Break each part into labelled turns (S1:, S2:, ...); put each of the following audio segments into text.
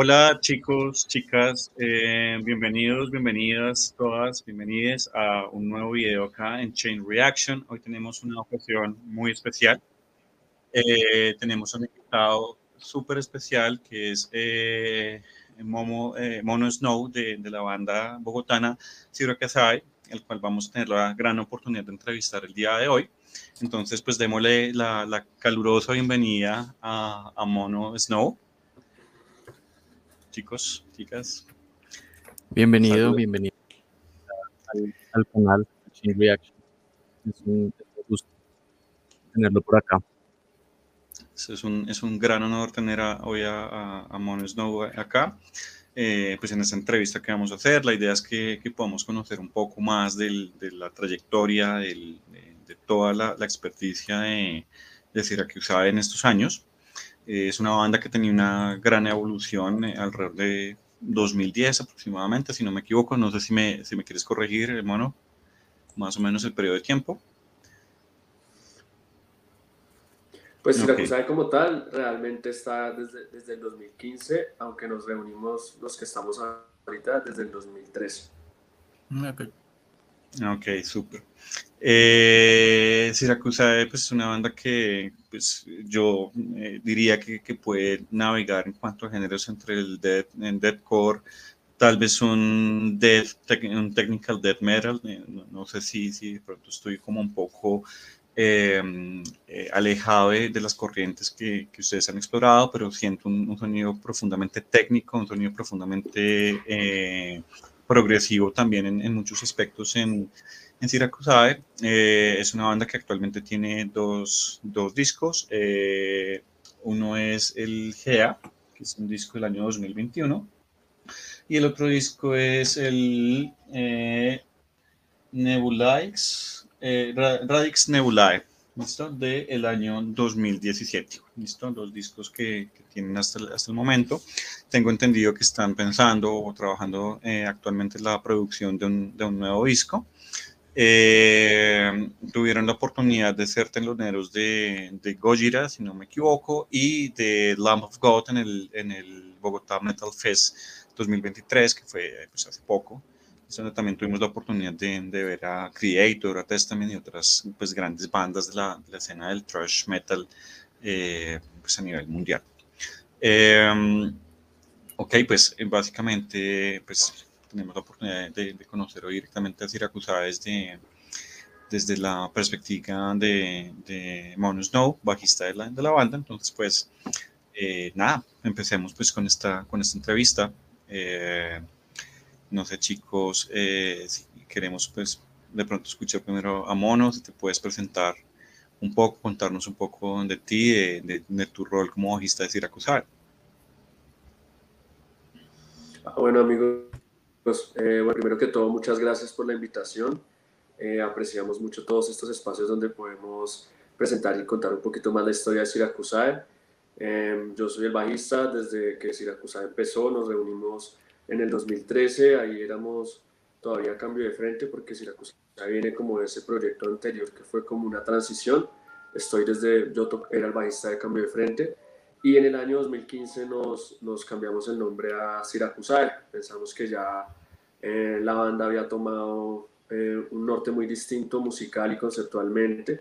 S1: Hola chicos, chicas, eh, bienvenidos, bienvenidas todas, bienvenidas a un nuevo video acá en Chain Reaction. Hoy tenemos una ocasión muy especial. Eh, tenemos un invitado súper especial que es eh, Momo, Mono Snow de, la banda bogotana Ciro Casay, el cual vamos a tener la gran oportunidad de entrevistar el día de hoy. Entonces, pues démosle la, la calurosa bienvenida a, a, Mono Snow. Chicos, chicas.
S2: Bienvenido, bienvenido al, al canal Chain Reaction. Es un, gusto tenerlo por acá.
S1: Es un, es un gran honor tener a, hoy a, a, Mono Snow acá. Eh, pues en esta entrevista que vamos a hacer, la idea es que, que podamos conocer un poco más del, de la trayectoria, del, de, de toda la, la, experticia de, de Siracusa en estos años. Eh, es una banda que tenía una gran evolución eh, alrededor de 2010 aproximadamente, si no me equivoco. No sé si me, si me quieres corregir, hermano, más o menos el periodo de tiempo.
S3: Pues okay. como tal realmente está desde, desde el 2015, aunque nos reunimos los que estamos ahorita desde el 2013.
S1: Ok, okay súper. Eh, Siracusa pues, es una banda que pues, yo eh, diría que, puede navegar en cuanto a géneros entre el death, en deathcore, tal vez un, death, un technical death metal, eh, no, sé si, si de pronto estoy como un poco eh, eh, alejado de, de, las corrientes que, que, ustedes han explorado, pero siento un, sonido profundamente técnico, un sonido profundamente progresivo también en, muchos aspectos en, en Siracusae. es una banda que actualmente tiene dos, dos discos. uno es el GEA, que es un disco del año 2021, y el otro disco es el Nebulix eh, Radix Nebulae, ¿listo? Del el año 2017, ¿listo? Los discos que, que tienen hasta el, hasta el, momento. Tengo entendido que están pensando o trabajando eh, actualmente en la producción de un, de un nuevo disco. Eh, tuvieron la oportunidad de ser teloneros de, de Gojira, si no me equivoco, y de Lamb of God en el, en el Bogotá Metal Fest 2023, que fue pues, hace poco donde también tuvimos la oportunidad de, de, ver a Creator, a Testament y otras pues, grandes bandas de la, de la escena del thrash metal eh, pues, a nivel mundial. Eh, ok, pues básicamente pues, tenemos la oportunidad de, de conocer hoy directamente a Siracusa desde, desde la perspectiva de, de Mono Snow, bajista de la, de la banda. Entonces, pues eh, nada, empecemos pues con esta, con esta entrevista. Eh, no sé, chicos, eh, si queremos pues de pronto escuchar primero a Mono, si te puedes presentar un poco, contarnos un poco de ti, de, de, de tu rol como bajista de Siracusa.
S3: Ah, bueno, amigos, pues, eh, bueno, primero que todo, muchas gracias por la invitación. Eh, apreciamos mucho todos estos espacios donde podemos presentar y contar un poquito más la historia de Siracusa. Eh, yo soy el bajista, desde que Siracusa empezó, nos reunimos en el 2013, ahí éramos todavía cambio de frente porque Siracusa viene como de ese proyecto anterior que fue como una transición. Estoy desde, yo era el bajista de cambio de frente y en el año 2015 nos, nos cambiamos el nombre a Siracusa. Pensamos que ya eh, la banda había tomado eh, un norte muy distinto musical y conceptualmente.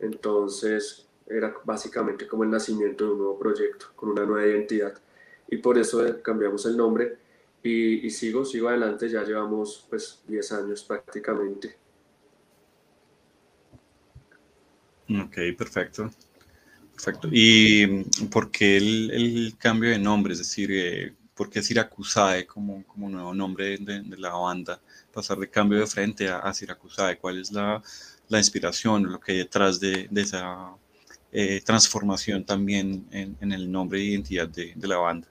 S3: Entonces era básicamente como el nacimiento de un nuevo proyecto con una nueva identidad y por eso cambiamos el nombre y, y, sigo, sigo adelante, ya llevamos pues 10 años prácticamente.
S1: Ok, perfecto. Perfecto. ¿Y por qué el, cambio de nombre? Es decir, eh, ¿por qué Siracusae como, como nuevo nombre de, la banda? Pasar de cambio de frente a, a Siracusae. ¿Cuál es la, la inspiración, lo que hay detrás de, esa eh, transformación también en, en, el nombre e identidad de, de la banda?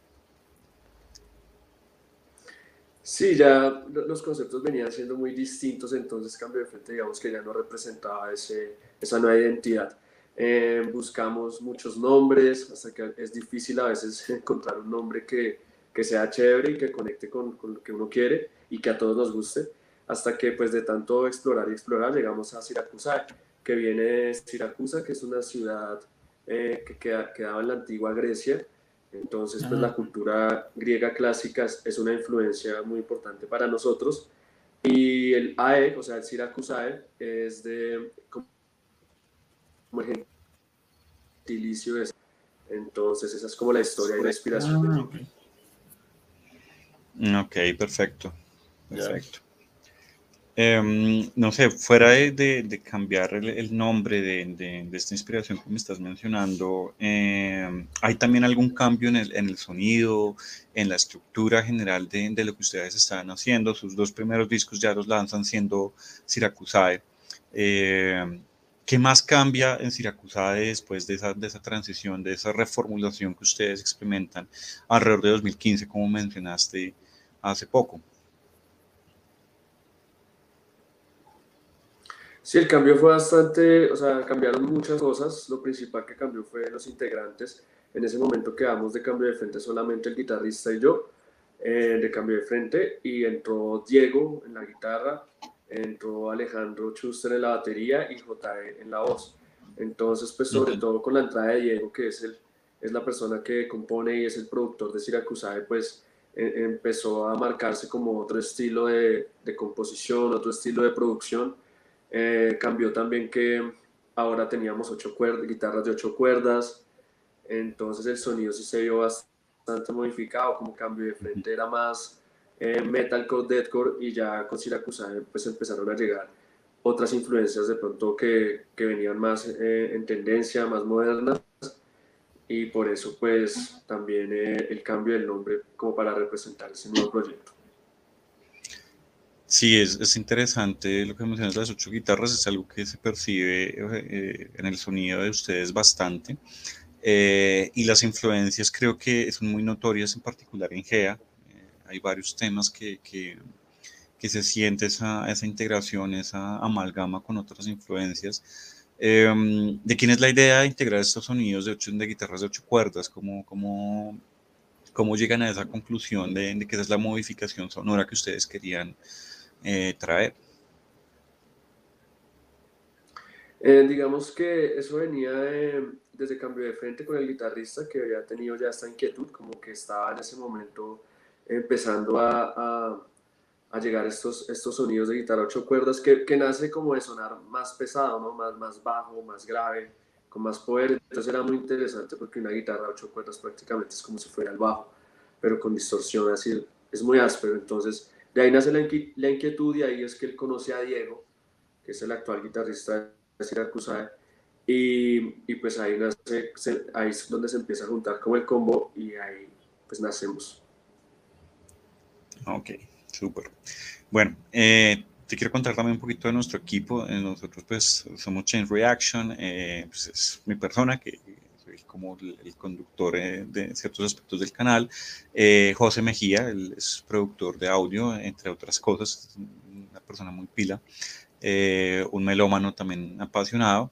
S3: Sí, ya los conceptos venían siendo muy distintos, entonces Cambio de Frente, digamos que ya no representaba ese, esa nueva identidad. Eh, buscamos muchos nombres, hasta que es difícil a veces encontrar un nombre que, que sea chévere y que conecte con, con, lo que uno quiere y que a todos nos guste, hasta que pues de tanto explorar y explorar llegamos a Siracusa, que viene de Siracusa, que es una ciudad eh, que queda, quedaba en la antigua Grecia, Entonces, pues la ah. cultura griega clásica es una influencia muy importante para nosotros. Y el AE, o sea, el Siracusae, es de como gentilicio. Entonces, esa es como la historia y la inspiración.
S1: Ah, ok, perfecto. Perfecto. Em, no sé, fuera de, cambiar el, nombre de, esta inspiración que me estás mencionando, em, ¿hay también algún cambio en el, sonido, en la estructura general de, lo que ustedes están haciendo? Sus dos primeros discos ya los lanzan siendo Siracusae. Em, ¿Qué más cambia en Siracusae después de esa, de esa transición, de esa reformulación que ustedes experimentan alrededor de 2015, como mencionaste hace poco?
S3: Sí, el cambio fue bastante, o sea, cambiaron muchas cosas. Lo principal que cambió fue los integrantes. En ese momento quedamos de cambio de frente solamente el guitarrista y yo, eh, de cambio de frente, y entró Diego en la guitarra, entró Alejandro Schuster en la batería y JE en la voz. Entonces, pues sobre todo con la entrada de Diego, que es, el, es la persona que compone y es el productor de Siracusae, pues e, empezó a marcarse como otro estilo de, de composición, otro estilo de producción eh, cambió también que ahora teníamos ocho cuerdas, guitarras de ocho cuerdas, entonces el sonido sí se vio bastante modificado, como cambio de frente era más eh, metalcore, deathcore y ya con Siracusa pues empezaron a llegar otras influencias de pronto que, que venían más eh, en tendencia, más modernas y por eso pues también eh, el cambio del nombre como para representar ese nuevo proyecto.
S1: Sí, es, es, interesante lo que mencionas, las ocho guitarras, es algo que se percibe eh, en el sonido de ustedes bastante. Eh, y las influencias creo que son muy notorias, en particular en GEA. Eh, hay varios temas que, que, que, se siente esa, esa integración, esa amalgama con otras influencias. Em, ¿De quién es la idea de integrar estos sonidos de, ocho, de guitarras de ocho cuerdas? ¿Cómo, cómo, cómo llegan a esa conclusión de, de que esa es la modificación sonora que ustedes querían? Eh, traer.
S3: Eh, digamos que eso venía desde cambio de frente con el guitarrista que había tenido ya esta inquietud, como que estaba en ese momento empezando a, a, llegar estos, estos sonidos de guitarra ocho cuerdas que, que, nace como de sonar más pesado, ¿no? más, más bajo, más grave, con más poder. Entonces era muy interesante porque una guitarra ocho cuerdas prácticamente es como si fuera el bajo, pero con distorsión así, es muy áspero. Entonces de ahí nace la, inquietud y ahí es que él conoce a Diego, que es el actual guitarrista de Siracusae, y, y pues ahí, nace, ahí es donde se empieza a juntar como el combo y ahí pues nacemos.
S1: Ok, súper. Bueno, eh, te quiero contar también un poquito de nuestro equipo. Eh, nosotros pues somos Chain Reaction, eh, pues es mi persona que como el, conductor eh, de ciertos aspectos del canal. Eh, José Mejía, él es productor de audio, entre otras cosas, una persona muy pila, eh, un melómano también apasionado.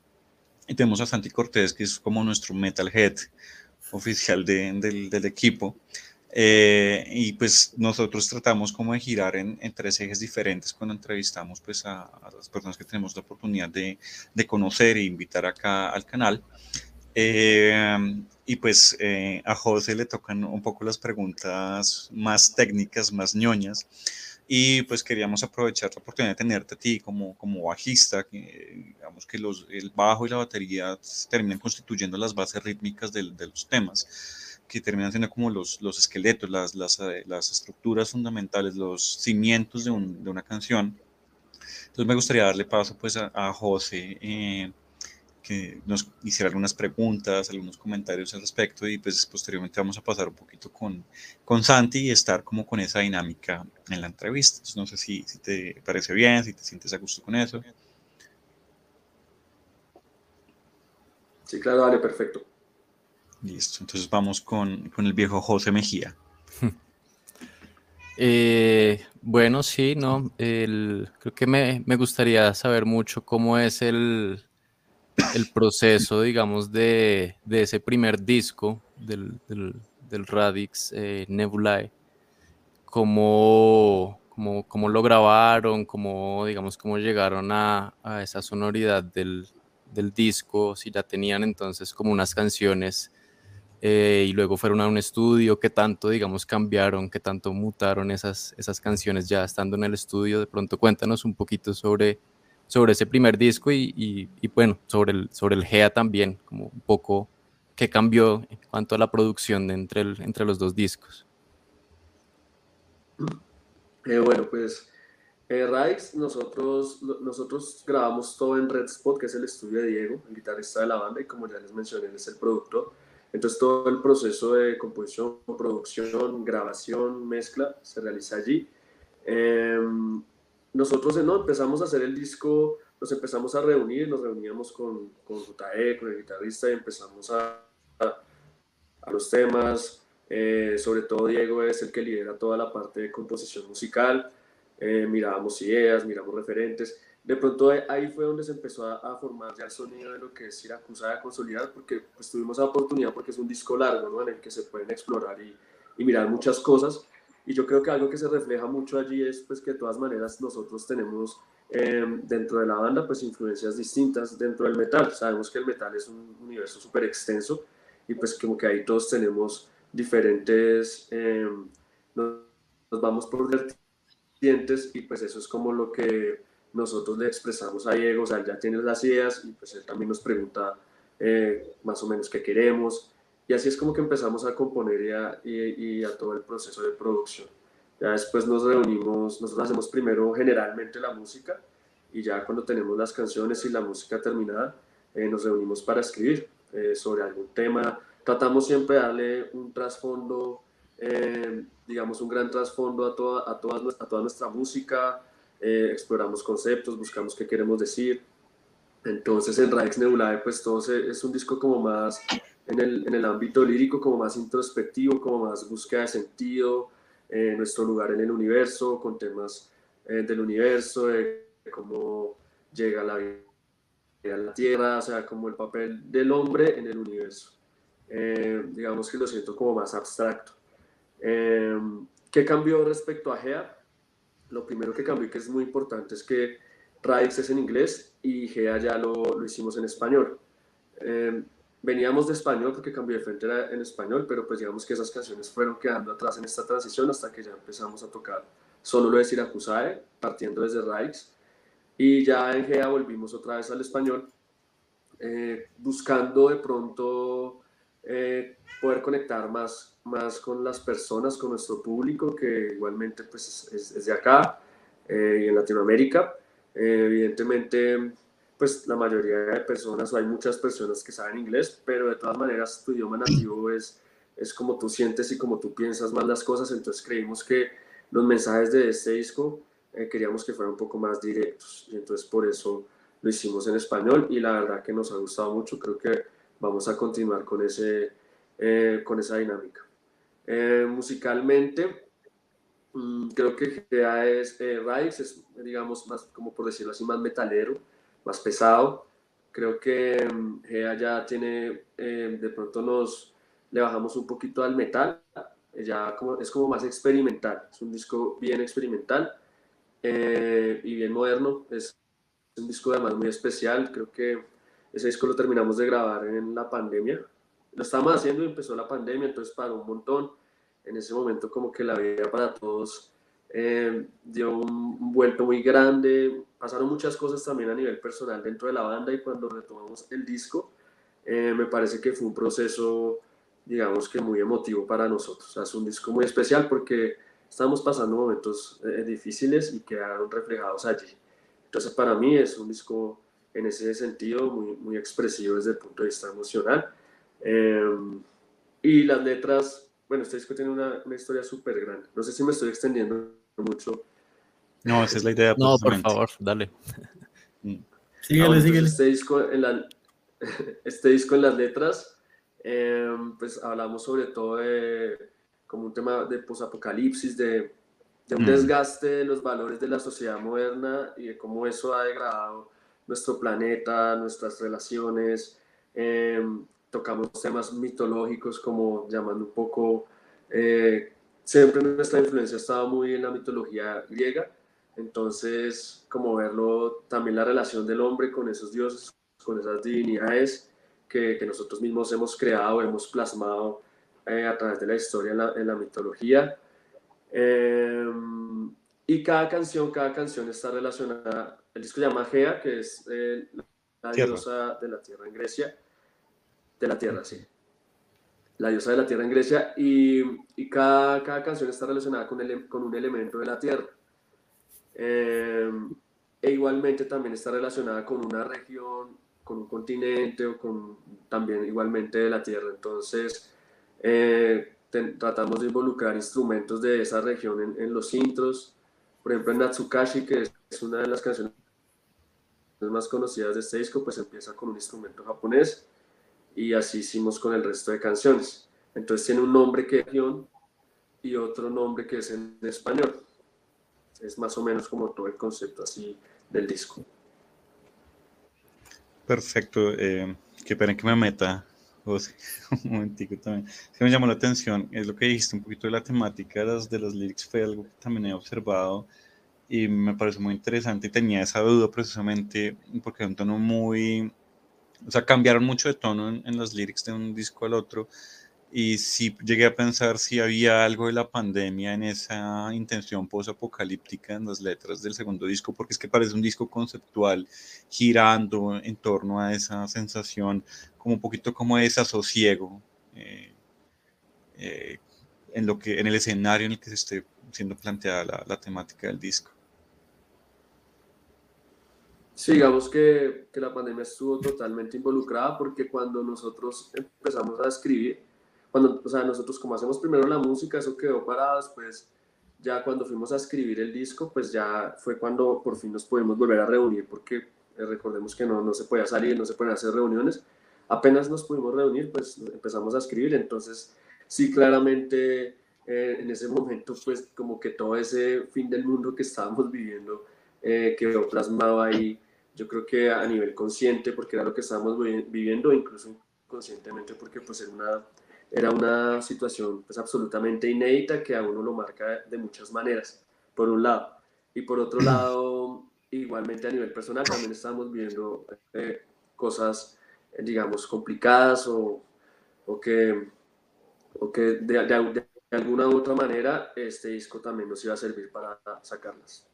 S1: Y tenemos a Santi Cortés, que es como nuestro metalhead oficial del, del, equipo. y pues nosotros tratamos como de girar en, en, tres ejes diferentes cuando entrevistamos pues a, a, las personas que tenemos la oportunidad de, de conocer e invitar acá al canal. Eh, y pues eh, a José le tocan un poco las preguntas más técnicas, más ñoñas. Y pues queríamos aprovechar la oportunidad de tenerte a ti como, como bajista, que, digamos que los, el bajo y la batería terminan constituyendo las bases rítmicas de, de los temas, que terminan siendo como los, los esqueletos, las, las, eh, las, estructuras fundamentales, los cimientos de, un, de, una canción. Entonces me gustaría darle paso pues a, a José que nos hiciera algunas preguntas, algunos comentarios al respecto y pues posteriormente vamos a pasar un poquito con, con Santi y estar como con esa dinámica en la entrevista. no sé si, si te parece bien, si te sientes a gusto con eso.
S3: Sí, claro, dale, perfecto.
S1: Listo, entonces vamos con, con el viejo José Mejía.
S2: Eh, bueno, sí, no, el, creo que me, me gustaría saber mucho cómo es el, el proceso, digamos, de, de ese primer disco del, del, Radix eh, Nebulae, cómo, cómo, cómo, lo grabaron, cómo, digamos, cómo llegaron a, a esa sonoridad del, del, disco, si ya tenían entonces como unas canciones eh, y luego fueron a un estudio, qué tanto, digamos, cambiaron, qué tanto mutaron esas, esas canciones ya estando en el estudio. De pronto cuéntanos un poquito sobre, sobre ese primer disco y, y, bueno, sobre el, sobre el GEA también, como un poco qué cambió en cuanto a la producción entre, el, entre los dos discos.
S3: Eh, bueno, pues eh, nosotros, nosotros grabamos todo en Red Spot, que es el estudio de Diego, el guitarrista de la banda, y como ya les mencioné, él es el productor. Entonces todo el proceso de composición, producción, grabación, mezcla se realiza allí. Em, nosotros no, empezamos a hacer el disco, nos empezamos a reunir, nos reuníamos con, con JE, con el guitarrista y empezamos a, a, los temas. Eh, sobre todo Diego es el que lidera toda la parte de composición musical. Eh, mirábamos ideas, miramos referentes de pronto ahí fue donde se empezó a, formar ya el sonido de lo que es Siracusa de consolidar, porque pues tuvimos la oportunidad, porque es un disco largo, ¿no? En el que se pueden explorar y, mirar muchas cosas. Y yo creo que algo que se refleja mucho allí es pues que de todas maneras nosotros tenemos em, dentro de la banda pues influencias distintas dentro del metal. Sabemos que el metal es un universo súper extenso y pues como que ahí todos tenemos diferentes, em, nos, nos vamos por vertientes y pues eso es como lo que nosotros le expresamos a Diego, o sea, ya tiene las ideas y pues él también nos pregunta eh, más o menos qué queremos. Y así es como que empezamos a componer y a, y, a, todo el proceso de producción. Ya después nos reunimos, nosotros hacemos primero generalmente la música y ya cuando tenemos las canciones y la música terminada, eh, nos reunimos para escribir eh, sobre algún tema. Tratamos siempre de darle un trasfondo, digamos, un gran trasfondo a toda, a, toda, a toda nuestra música, eh, exploramos conceptos, buscamos qué queremos decir. Entonces en Raix Nebulae pues todo es un disco como más en el, en el, ámbito lírico, como más introspectivo, como más búsqueda de sentido, eh, nuestro lugar en el universo, con temas eh, del universo, de cómo llega la vida a la Tierra, o sea, como el papel del hombre en el universo. digamos que lo siento como más abstracto. ¿Qué cambió respecto a Gea? lo primero que cambió y que es muy importante es que Radix es en inglés y GEA ya lo, lo hicimos en español. Em, veníamos de español porque cambió de frente en español, pero pues digamos que esas canciones fueron quedando atrás en esta transición hasta que ya empezamos a tocar solo lo de Siracusae, partiendo desde Radix. Y ya en GEA volvimos otra vez al español, eh, buscando de pronto eh, poder conectar más, más con las personas, con nuestro público, que igualmente pues, es, de acá eh, y en Latinoamérica. Eh, evidentemente, pues la mayoría de personas, o hay muchas personas que saben inglés, pero de todas maneras tu idioma nativo es, es como tú sientes y como tú piensas más las cosas, entonces creímos que los mensajes de este disco queríamos que fueran un poco más directos, y entonces por eso lo hicimos en español y la verdad que nos ha gustado mucho, creo que vamos a continuar con, ese, eh, con esa dinámica. Eh, musicalmente, mm, creo que GEA es, eh, es, digamos, más, como por decirlo así, más metalero, más pesado. Creo que mm, ya tiene, eh, de pronto nos le bajamos un poquito al metal, ya como, es como más experimental, es un disco bien experimental y bien moderno, es un disco además muy especial, creo que ese disco lo terminamos de grabar en la pandemia. Lo estábamos haciendo y empezó la pandemia, entonces paró un montón. En ese momento como que la vida para todos eh, dio un, vuelto muy grande. Pasaron muchas cosas también a nivel personal dentro de la banda y cuando retomamos el disco, eh, me parece que fue un proceso, digamos que muy emotivo para nosotros. Es un disco muy especial porque estamos pasando momentos eh, difíciles y quedaron reflejados allí. Entonces para mí es un disco en ese sentido, muy, muy expresivo desde el punto de vista emocional. Em, y las letras, bueno, este disco tiene una, una historia súper grande. No sé si me estoy extendiendo mucho.
S1: No, esa es la idea.
S2: No, por favor, dale.
S3: Mm. Síguele, síguele. Este disco, en la, este disco en las letras, em, pues hablamos sobre todo de como un tema de posapocalipsis, de, de un mm. desgaste de los valores de la sociedad moderna y de cómo eso ha degradado nuestro planeta, nuestras relaciones. Em, tocamos temas mitológicos como llamando un poco, eh, siempre nuestra influencia ha estado muy en la mitología griega, entonces como verlo también la relación del hombre con esos dioses, con esas divinidades que, que, nosotros mismos hemos creado, hemos plasmado eh, a través de la historia en la, en la mitología. Eh, y cada canción, cada canción está relacionada, el disco se llama Gea, que es eh, la diosa de la tierra en Grecia, de la tierra, sí. La diosa de la tierra en Grecia, y, y cada, cada, canción está relacionada con, el, con un elemento de la tierra. Eh, e igualmente también está relacionada con una región, con un continente o con también igualmente de la tierra. Entonces, eh, tratamos de involucrar instrumentos de esa región en, en, los intros. Por ejemplo, en Natsukashi, que es una de las canciones más conocidas de este disco, pues empieza con un instrumento japonés y así hicimos con el resto de canciones. Entonces tiene un nombre que es y otro nombre que es en español. Es más o menos como todo el concepto así del disco.
S1: Perfecto. Eh, qué pena que me meta, José, un momentico también. Se me llamó la atención, es lo que dijiste, un poquito de la temática de las, de las lyrics fue algo que también he observado y me parece muy interesante y tenía esa duda precisamente porque es un tono muy, o sea, cambiaron mucho de tono en, en las lyrics de un disco al otro y sí llegué a pensar si había algo de la pandemia en esa intención post-apocalíptica en las letras del segundo disco, porque es que parece un disco conceptual girando en torno a esa sensación, como un poquito como de desasosiego eh, eh, en, lo que, en el escenario en el que se esté siendo planteada la, la temática del disco.
S3: Sí, digamos que, que la pandemia estuvo totalmente involucrada porque cuando nosotros empezamos a escribir, cuando, o sea, nosotros como hacemos primero la música, eso quedó parado, después ya cuando fuimos a escribir el disco, pues ya fue cuando por fin nos pudimos volver a reunir, porque eh, recordemos que no, no se podía salir, no se podían hacer reuniones. Apenas nos pudimos reunir, pues empezamos a escribir, entonces sí, claramente eh, en ese momento, pues como que todo ese fin del mundo que estábamos viviendo eh, quedó plasmado ahí, yo creo que a nivel consciente, porque era lo que estábamos viviendo, incluso inconscientemente, porque pues era una era una situación pues absolutamente inédita que a uno lo marca de muchas maneras, por un lado. Y por otro lado, igualmente a nivel personal también estamos viendo eh, cosas, digamos, complicadas o, o que, o que de, de, de, alguna u otra manera este disco también nos iba a servir para sacarlas.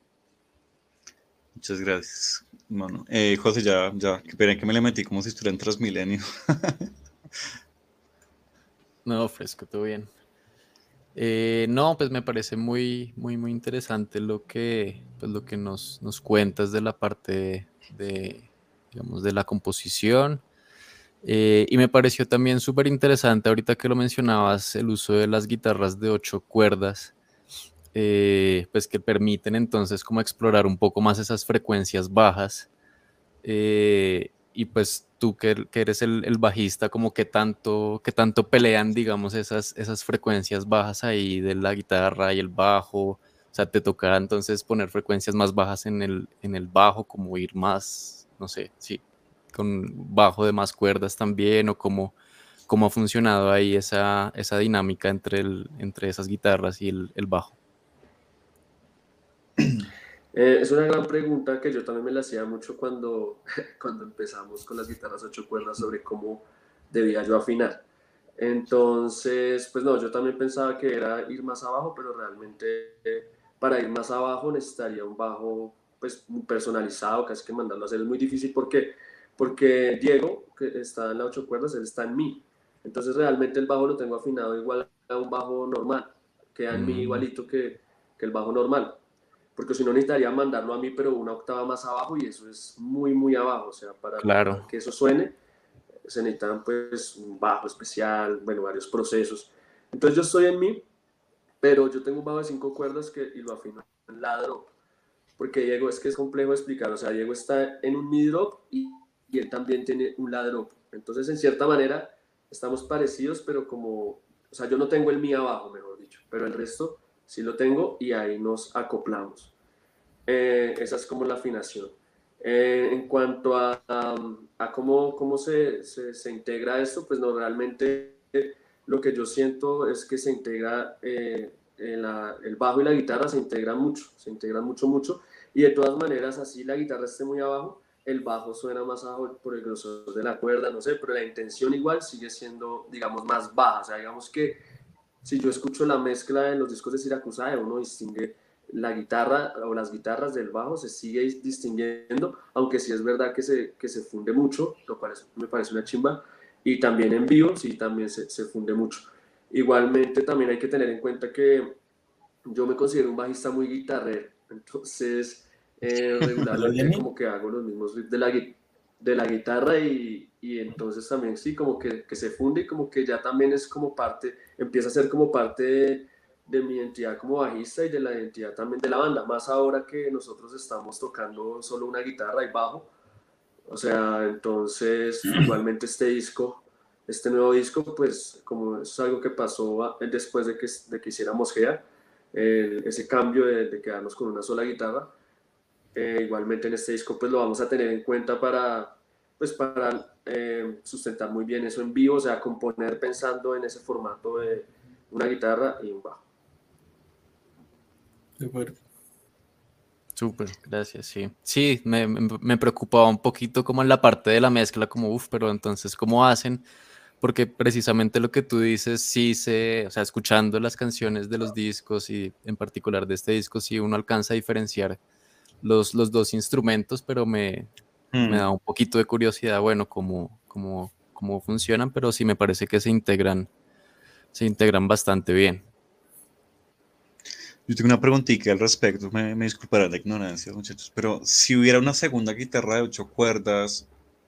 S1: Muchas gracias. Bueno, eh, José, ya, ya, que me le metí como si estuviera en Transmilenio.
S2: No, fresco, todo bien. Eh, no, pues me parece muy, muy, muy interesante lo que, pues lo que nos, nos cuentas de la parte de, digamos, de la composición. Eh, y me pareció también súper interesante ahorita que lo mencionabas, el uso de las guitarras de ocho cuerdas, eh, pues que permiten entonces como explorar un poco más esas frecuencias bajas. Y pues tú que, eres el, bajista, como que tanto, que tanto pelean, digamos, esas, esas frecuencias bajas ahí de la guitarra y el bajo. O sea, te tocará entonces poner frecuencias más bajas en el, en el bajo, como ir más, no sé, sí, con bajo de más cuerdas también, o cómo, cómo ha funcionado ahí esa, esa dinámica entre, el, entre esas guitarras y el, el bajo.
S3: Eh, es una gran pregunta que yo también me la hacía mucho cuando, cuando empezamos con las guitarras ocho cuerdas sobre cómo debía yo afinar. Entonces, pues no, yo también pensaba que era ir más abajo, pero realmente eh, para ir más abajo necesitaría un bajo pues personalizado, casi que mandarlo a hacer es muy difícil porque porque Diego, que está en las ocho cuerdas, él está en mi. Entonces realmente el bajo lo tengo afinado igual a un bajo normal, queda en mi mm. igualito que, que el bajo normal porque si no necesitaría mandarlo a mí, pero una octava más abajo y eso es muy, muy abajo. O sea, para que eso suene, se necesitan pues un bajo especial, bueno, varios procesos. Entonces yo estoy en mi, pero yo tengo un bajo de cinco cuerdas que, y lo afino en la drop. Porque Diego, es que es complejo explicar, o sea, Diego está en un mi drop y, y él también tiene un la drop. Entonces, en cierta manera, estamos parecidos, pero como, o sea, yo no tengo el mi abajo, mejor dicho, pero el resto sí lo tengo y ahí nos acoplamos. Eh, esa es como la afinación. Eh, en cuanto a, a, cómo, cómo se, se, integra esto, pues no, realmente lo que yo siento es que se integra, eh, el bajo y la guitarra se integran mucho, se integran mucho, mucho, y de todas maneras, así la guitarra esté muy abajo, el bajo suena más abajo por el grosor de la cuerda, no sé, pero la intención igual sigue siendo, digamos, más baja. O sea, digamos que si yo escucho la mezcla de los discos de Siracusa, uno distingue la guitarra o las guitarras del bajo, se sigue distinguiendo, aunque sí es verdad que se, que se funde mucho, lo cual me parece una chimba, y también en vivo sí también se, se funde mucho. Igualmente también hay que tener en cuenta que yo me considero un bajista muy guitarrero, entonces eh, regularmente como que hago los mismos riffs de la, de la guitarra y, y entonces también sí, como que, que, se funde y como que ya también es como parte, empieza a ser como parte de, de, mi identidad como bajista y de la identidad también de la banda, más ahora que nosotros estamos tocando solo una guitarra y bajo, o sea, entonces igualmente este disco, este nuevo disco, pues como es algo que pasó después de que, de que hiciéramos GEA, ese cambio de, de quedarnos con una sola guitarra, eh, igualmente en este disco pues lo vamos a tener en cuenta para, pues, para eh, sustentar muy bien eso en vivo, o sea, componer pensando en ese formato de una guitarra y un bajo.
S2: Súper. Súper, gracias, sí. Sí, me, me, preocupaba un poquito como en la parte de la mezcla, como, uff, pero entonces, ¿cómo hacen? Porque precisamente lo que tú dices, sí se, o sea, escuchando las canciones de los discos y en particular de este disco, sí uno alcanza a diferenciar los, los dos instrumentos, pero me, me, mm. da un poquito de curiosidad, bueno, cómo, cómo, cómo funcionan, pero sí me parece que se integran, se integran bastante bien.
S1: Yo tengo una preguntita al respecto, me, me disculpará la ignorancia, muchachos, pero si hubiera una segunda guitarra de ocho cuerdas,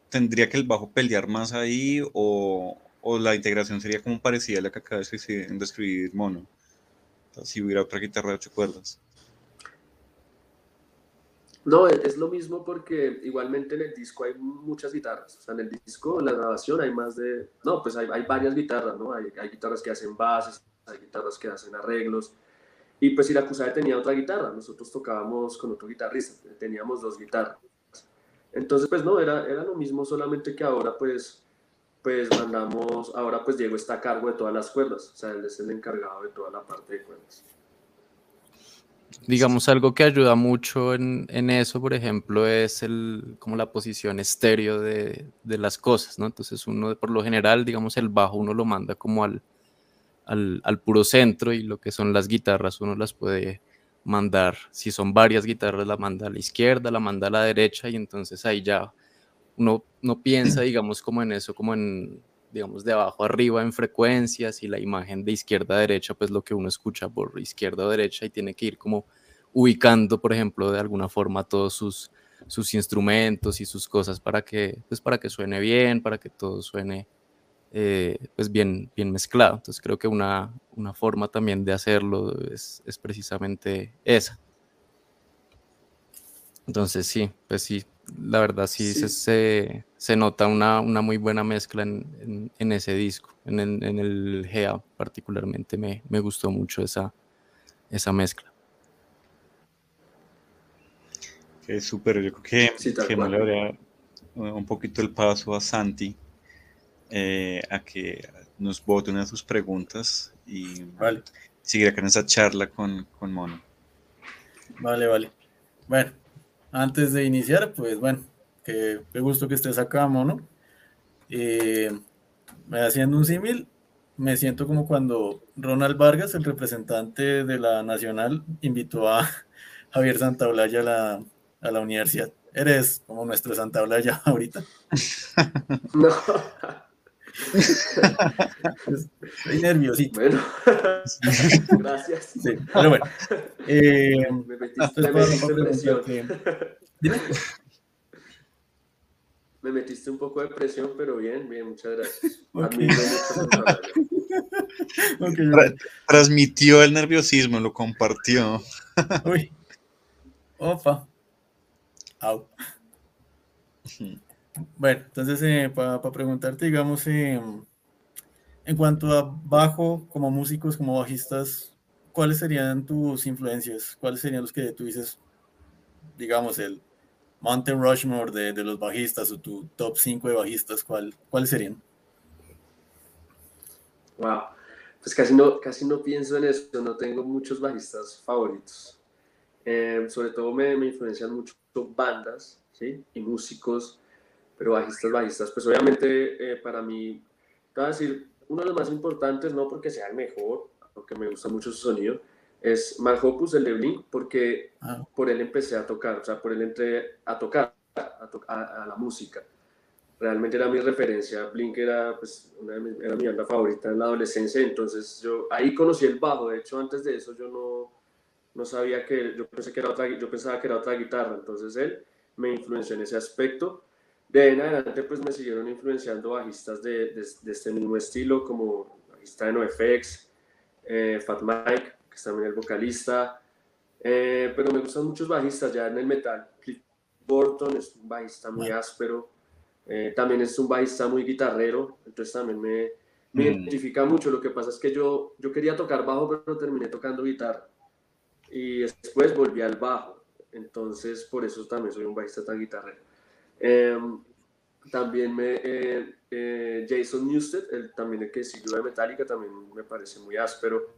S1: ¿tendría que el bajo pelear más ahí o, o la integración sería como parecida a la que acaba de describir Mono? si hubiera otra guitarra de ocho cuerdas.
S3: No, es lo mismo porque igualmente en el disco hay muchas guitarras. O sea, en el disco, en la grabación hay más de... No, pues hay, hay varias guitarras, ¿no? Hay, hay, guitarras que hacen bases, hay guitarras que hacen arreglos. Y pues Iracusae tenía otra guitarra. Nosotros tocábamos con otro guitarrista. Teníamos dos guitarras. Entonces, pues no, era, era lo mismo, solamente que ahora pues pues mandamos, ahora pues Diego está a cargo de todas las cuerdas, o sea, él es el encargado de toda la parte de cuerdas.
S2: Digamos, algo que ayuda mucho en, en, eso, por ejemplo, es el, como la posición estéreo de, de, las cosas, ¿no? Entonces uno, por lo general, digamos, el bajo uno lo manda como al, al, al, puro centro y lo que son las guitarras uno las puede mandar, si son varias guitarras, la manda a la izquierda, la manda a la derecha y entonces ahí ya uno no piensa, digamos, como en eso, como en digamos, de abajo arriba en frecuencias y la imagen de izquierda a derecha, pues lo que uno escucha por izquierda o derecha y tiene que ir como ubicando, por ejemplo, de alguna forma todos sus, sus instrumentos y sus cosas para que, pues para que suene bien, para que todo suene eh, pues bien, bien mezclado. Entonces creo que una, una forma también de hacerlo es, es precisamente esa. Entonces sí, pues sí, la verdad sí, Se, se, nota una, una, muy buena mezcla en, en, ese disco, en en el GEA particularmente me, me, gustó mucho esa, esa mezcla.
S1: Es súper, yo creo que, que me le daría un poquito el paso a Santi eh, a que nos bote una de sus preguntas y vale. seguir acá en esa charla con, con Mono.
S4: Vale, vale. Bueno, antes de iniciar, pues bueno, que me gusto que estés acá, mono. Eh, haciendo un símil, me siento como cuando Ronald Vargas, el representante de la Nacional, invitó a Javier Santaolalla a la, a la universidad. Eres como nuestro Santaolalla ahorita. No. Estoy nerviosito.
S3: Bueno, gracias.
S4: Sí, pero bueno. Eh,
S3: me metiste, me metiste presión. Dime. Me metiste un poco de presión, pero bien, bien, muchas gracias. Okay.
S1: okay. Transmitió el nerviosismo, lo compartió.
S4: Uy. Opa. Au. Bueno, entonces eh, para preguntarte, digamos, eh, en cuanto a bajo, como músicos, como bajistas, ¿cuáles serían tus influencias? ¿Cuáles serían los que tú dices, digamos, el Mountain Rushmore de, de los bajistas o tu top 5 de bajistas? ¿cuál, ¿Cuáles serían?
S3: Wow, pues casi no, casi no pienso en eso, no tengo muchos bajistas favoritos. Eh, sobre todo me, me influencian mucho bandas, ¿sí? Y músicos, pero bajistas, bajistas, pues obviamente eh, para mí, te voy a decir, uno de los más importantes, no porque sea el mejor, aunque me gusta mucho su sonido, es Mark Hoppus, el de Blink, porque ah. por él empecé a tocar, o sea, por él entré a tocar, a, a, la música. Realmente era mi referencia, Blink era, pues, una de era mi banda favorita en la adolescencia, entonces yo ahí conocí el bajo, de hecho antes de eso yo no, no sabía que, yo, pensé que era otra, yo pensaba que era otra guitarra, entonces él me influenció en ese aspecto. De en adelante pues me siguieron influenciando bajistas de, de, este mismo estilo, como bajista de NoFX, eh, Fat Mike, que es también el vocalista, eh, pero me gustan muchos bajistas ya en el metal. Cliff Burton es un bajista muy áspero, eh, también es un bajista muy guitarrero, entonces también me, me mm. identifica mucho. Lo que pasa es que yo, yo quería tocar bajo, pero terminé tocando guitarra y después volví al bajo. Entonces, por eso también soy un bajista tan guitarrero. Em, también me, eh, eh, Jason Newsted, el, también el que siguió de Metallica, también me parece muy áspero.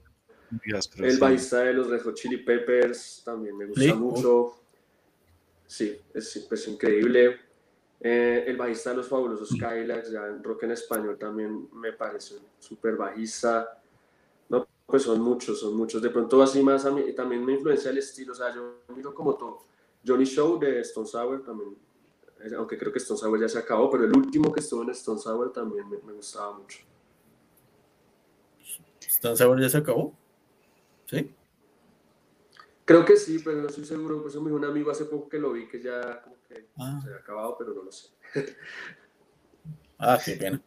S3: el bajista de los Red Hot Chili Peppers también me gusta mucho. Sí, es, es increíble. Eh, el bajista de los fabulosos Skylax, ya en rock en español, también me parece súper bajista pues son muchos, son muchos. De pronto así más a mí, también me influencia el estilo, o sea, yo miro como todo. Johnny Show de Stone Sour también, eh, aunque creo que Stone Sour ya se acabó, pero el último que estuvo en Stone Sour también me, gustaba mucho.
S4: ¿Stone Sour ya se acabó? ¿Sí?
S3: Creo que sí, pero no estoy seguro. Pues me dijo un amigo hace poco que lo vi que ya ah. se ha acabado, pero no lo sé.
S4: ah, qué pena.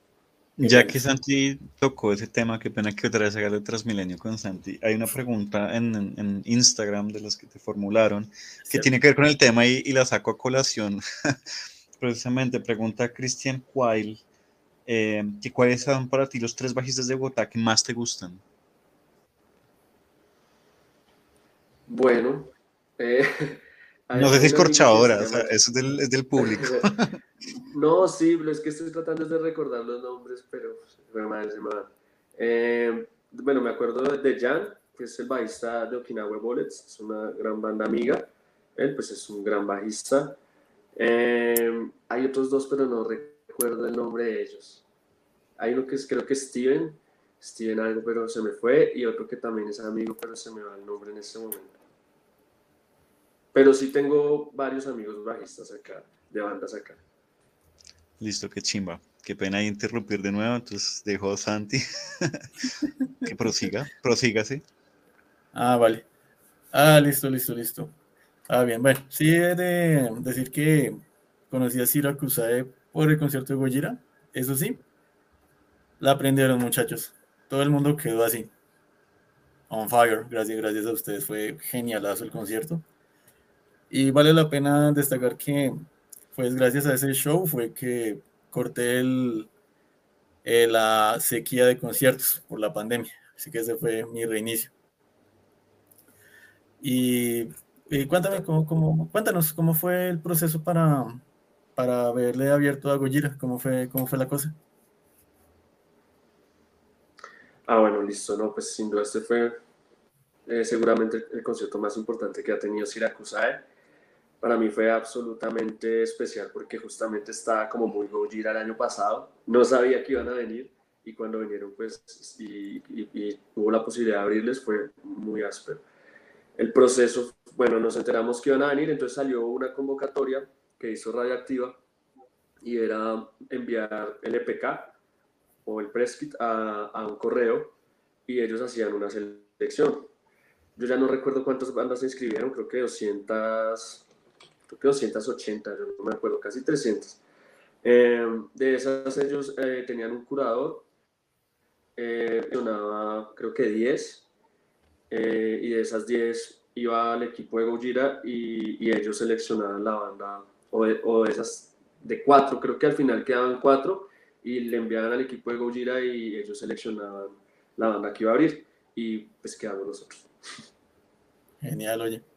S1: Ya que Santi tocó ese tema, qué pena que otra vez haga el Transmilenio con Santi. Hay una pregunta en, Instagram de las que te formularon que tiene que ver con el tema y, la saco a colación. Precisamente pregunta Christian Quail eh, que cuáles son para ti los tres bajistas de Bogotá que más te gustan.
S3: Bueno, eh,
S1: no sé si es corchadora, eso es del, es del público.
S3: no, sí, pero es que estoy tratando de recordar los nombres, pero mal, se me eh, bueno, me acuerdo de Jan, que es el bajista de Okinawa Bullets, es una gran banda amiga. Él, pues, es un gran bajista. Eh, hay otros dos, pero no recuerdo el nombre de ellos. Hay uno que es, creo que Steven, Steven algo, pero se me fue, y otro que también es amigo, pero se me va el nombre en este momento. Pero sí tengo varios amigos bajistas acá, de bandas acá.
S1: Listo, qué chimba. Qué pena interrumpir de nuevo, entonces dejo a Santi que prosiga, prosígase.
S4: Ah, vale. Ah, listo, listo, listo. Ah, bien, bueno, sí he de decir que conocí a Ciro Acusae por el concierto de Gojira, eso sí, la aprendieron muchachos, todo el mundo quedó así, on fire, gracias, gracias a ustedes, fue genialazo el concierto. Y vale la pena destacar que, pues gracias a ese show fue que corté el, eh, la sequía de conciertos por la pandemia. Así que ese fue mi reinicio. Y, cuéntame, cómo, cuéntanos cómo fue el proceso para, para haberle abierto a Gojira, cómo fue, cómo fue la cosa.
S3: Ah, bueno, listo, no, pues sin duda este fue eh, seguramente el concierto más importante que ha tenido Siracusae para mí fue absolutamente especial porque justamente estaba como muy Gojira el año pasado, no sabía que iban a venir y cuando vinieron pues y, y, hubo la posibilidad de abrirles fue muy áspero. El proceso, bueno, nos enteramos que iban a venir, entonces salió una convocatoria que hizo Radioactiva y era enviar el EPK o el press a, a un correo y ellos hacían una selección. Yo ya no recuerdo cuántas bandas se inscribieron, creo que 200 creo que 280, yo no me acuerdo, casi 300. Eh, de esas ellos eh, tenían un curador, eh, creo que 10, eh, y de esas 10 iba al equipo de Gojira y, ellos seleccionaban la banda, o de, o de esas de 4, creo que al final quedaban 4 y le enviaban al equipo de Gojira y ellos seleccionaban la banda que iba a abrir y pues quedamos nosotros.
S4: Genial, oye.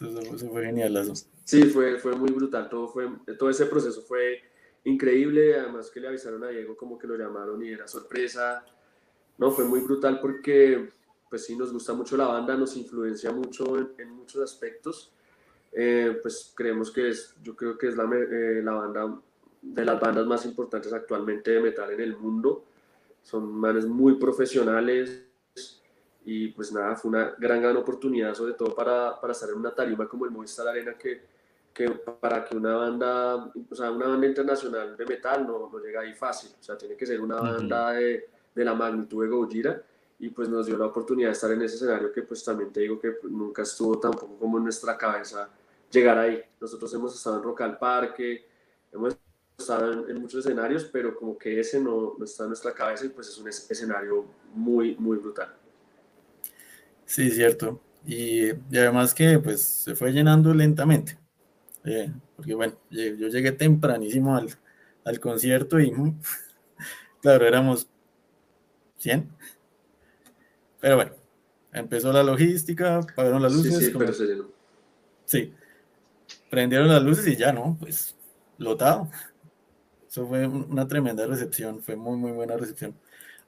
S4: Eso, fue genial.
S3: Sí, fue, fue muy brutal. Todo, fue, todo ese proceso fue increíble. Además que le avisaron a Diego como que lo llamaron y era sorpresa. No, fue muy brutal porque pues sí nos gusta mucho la banda, nos influencia mucho en, muchos aspectos. eh, pues creemos que es, yo creo que es la, eh, la banda de las bandas más importantes actualmente de metal en el mundo. Son manes muy profesionales y pues nada, fue una gran, gran oportunidad, sobre todo para, para estar en una tarima como el Movistar Arena, que, que para que una banda, o sea, una banda internacional de metal no, no llega ahí fácil, o sea, tiene que ser una banda de, de la magnitud de Gojira y pues nos dio la oportunidad de estar en ese escenario que pues también te digo que nunca estuvo tampoco como en nuestra cabeza llegar ahí. Nosotros hemos estado en Rock al Parque, hemos estado en, muchos escenarios, pero como que ese no, no, está en nuestra cabeza y pues es un escenario muy, muy brutal.
S4: Sí, cierto. Y, y además que pues se fue llenando lentamente. Eh, porque bueno, yo llegué tempranísimo al, al concierto y claro, éramos 100 pero bueno, empezó la logística, pagaron las luces. Sí, pero se Sí, prendieron las luces y ya, ¿no? Pues lotado. Eso fue una tremenda recepción, fue muy, muy buena recepción.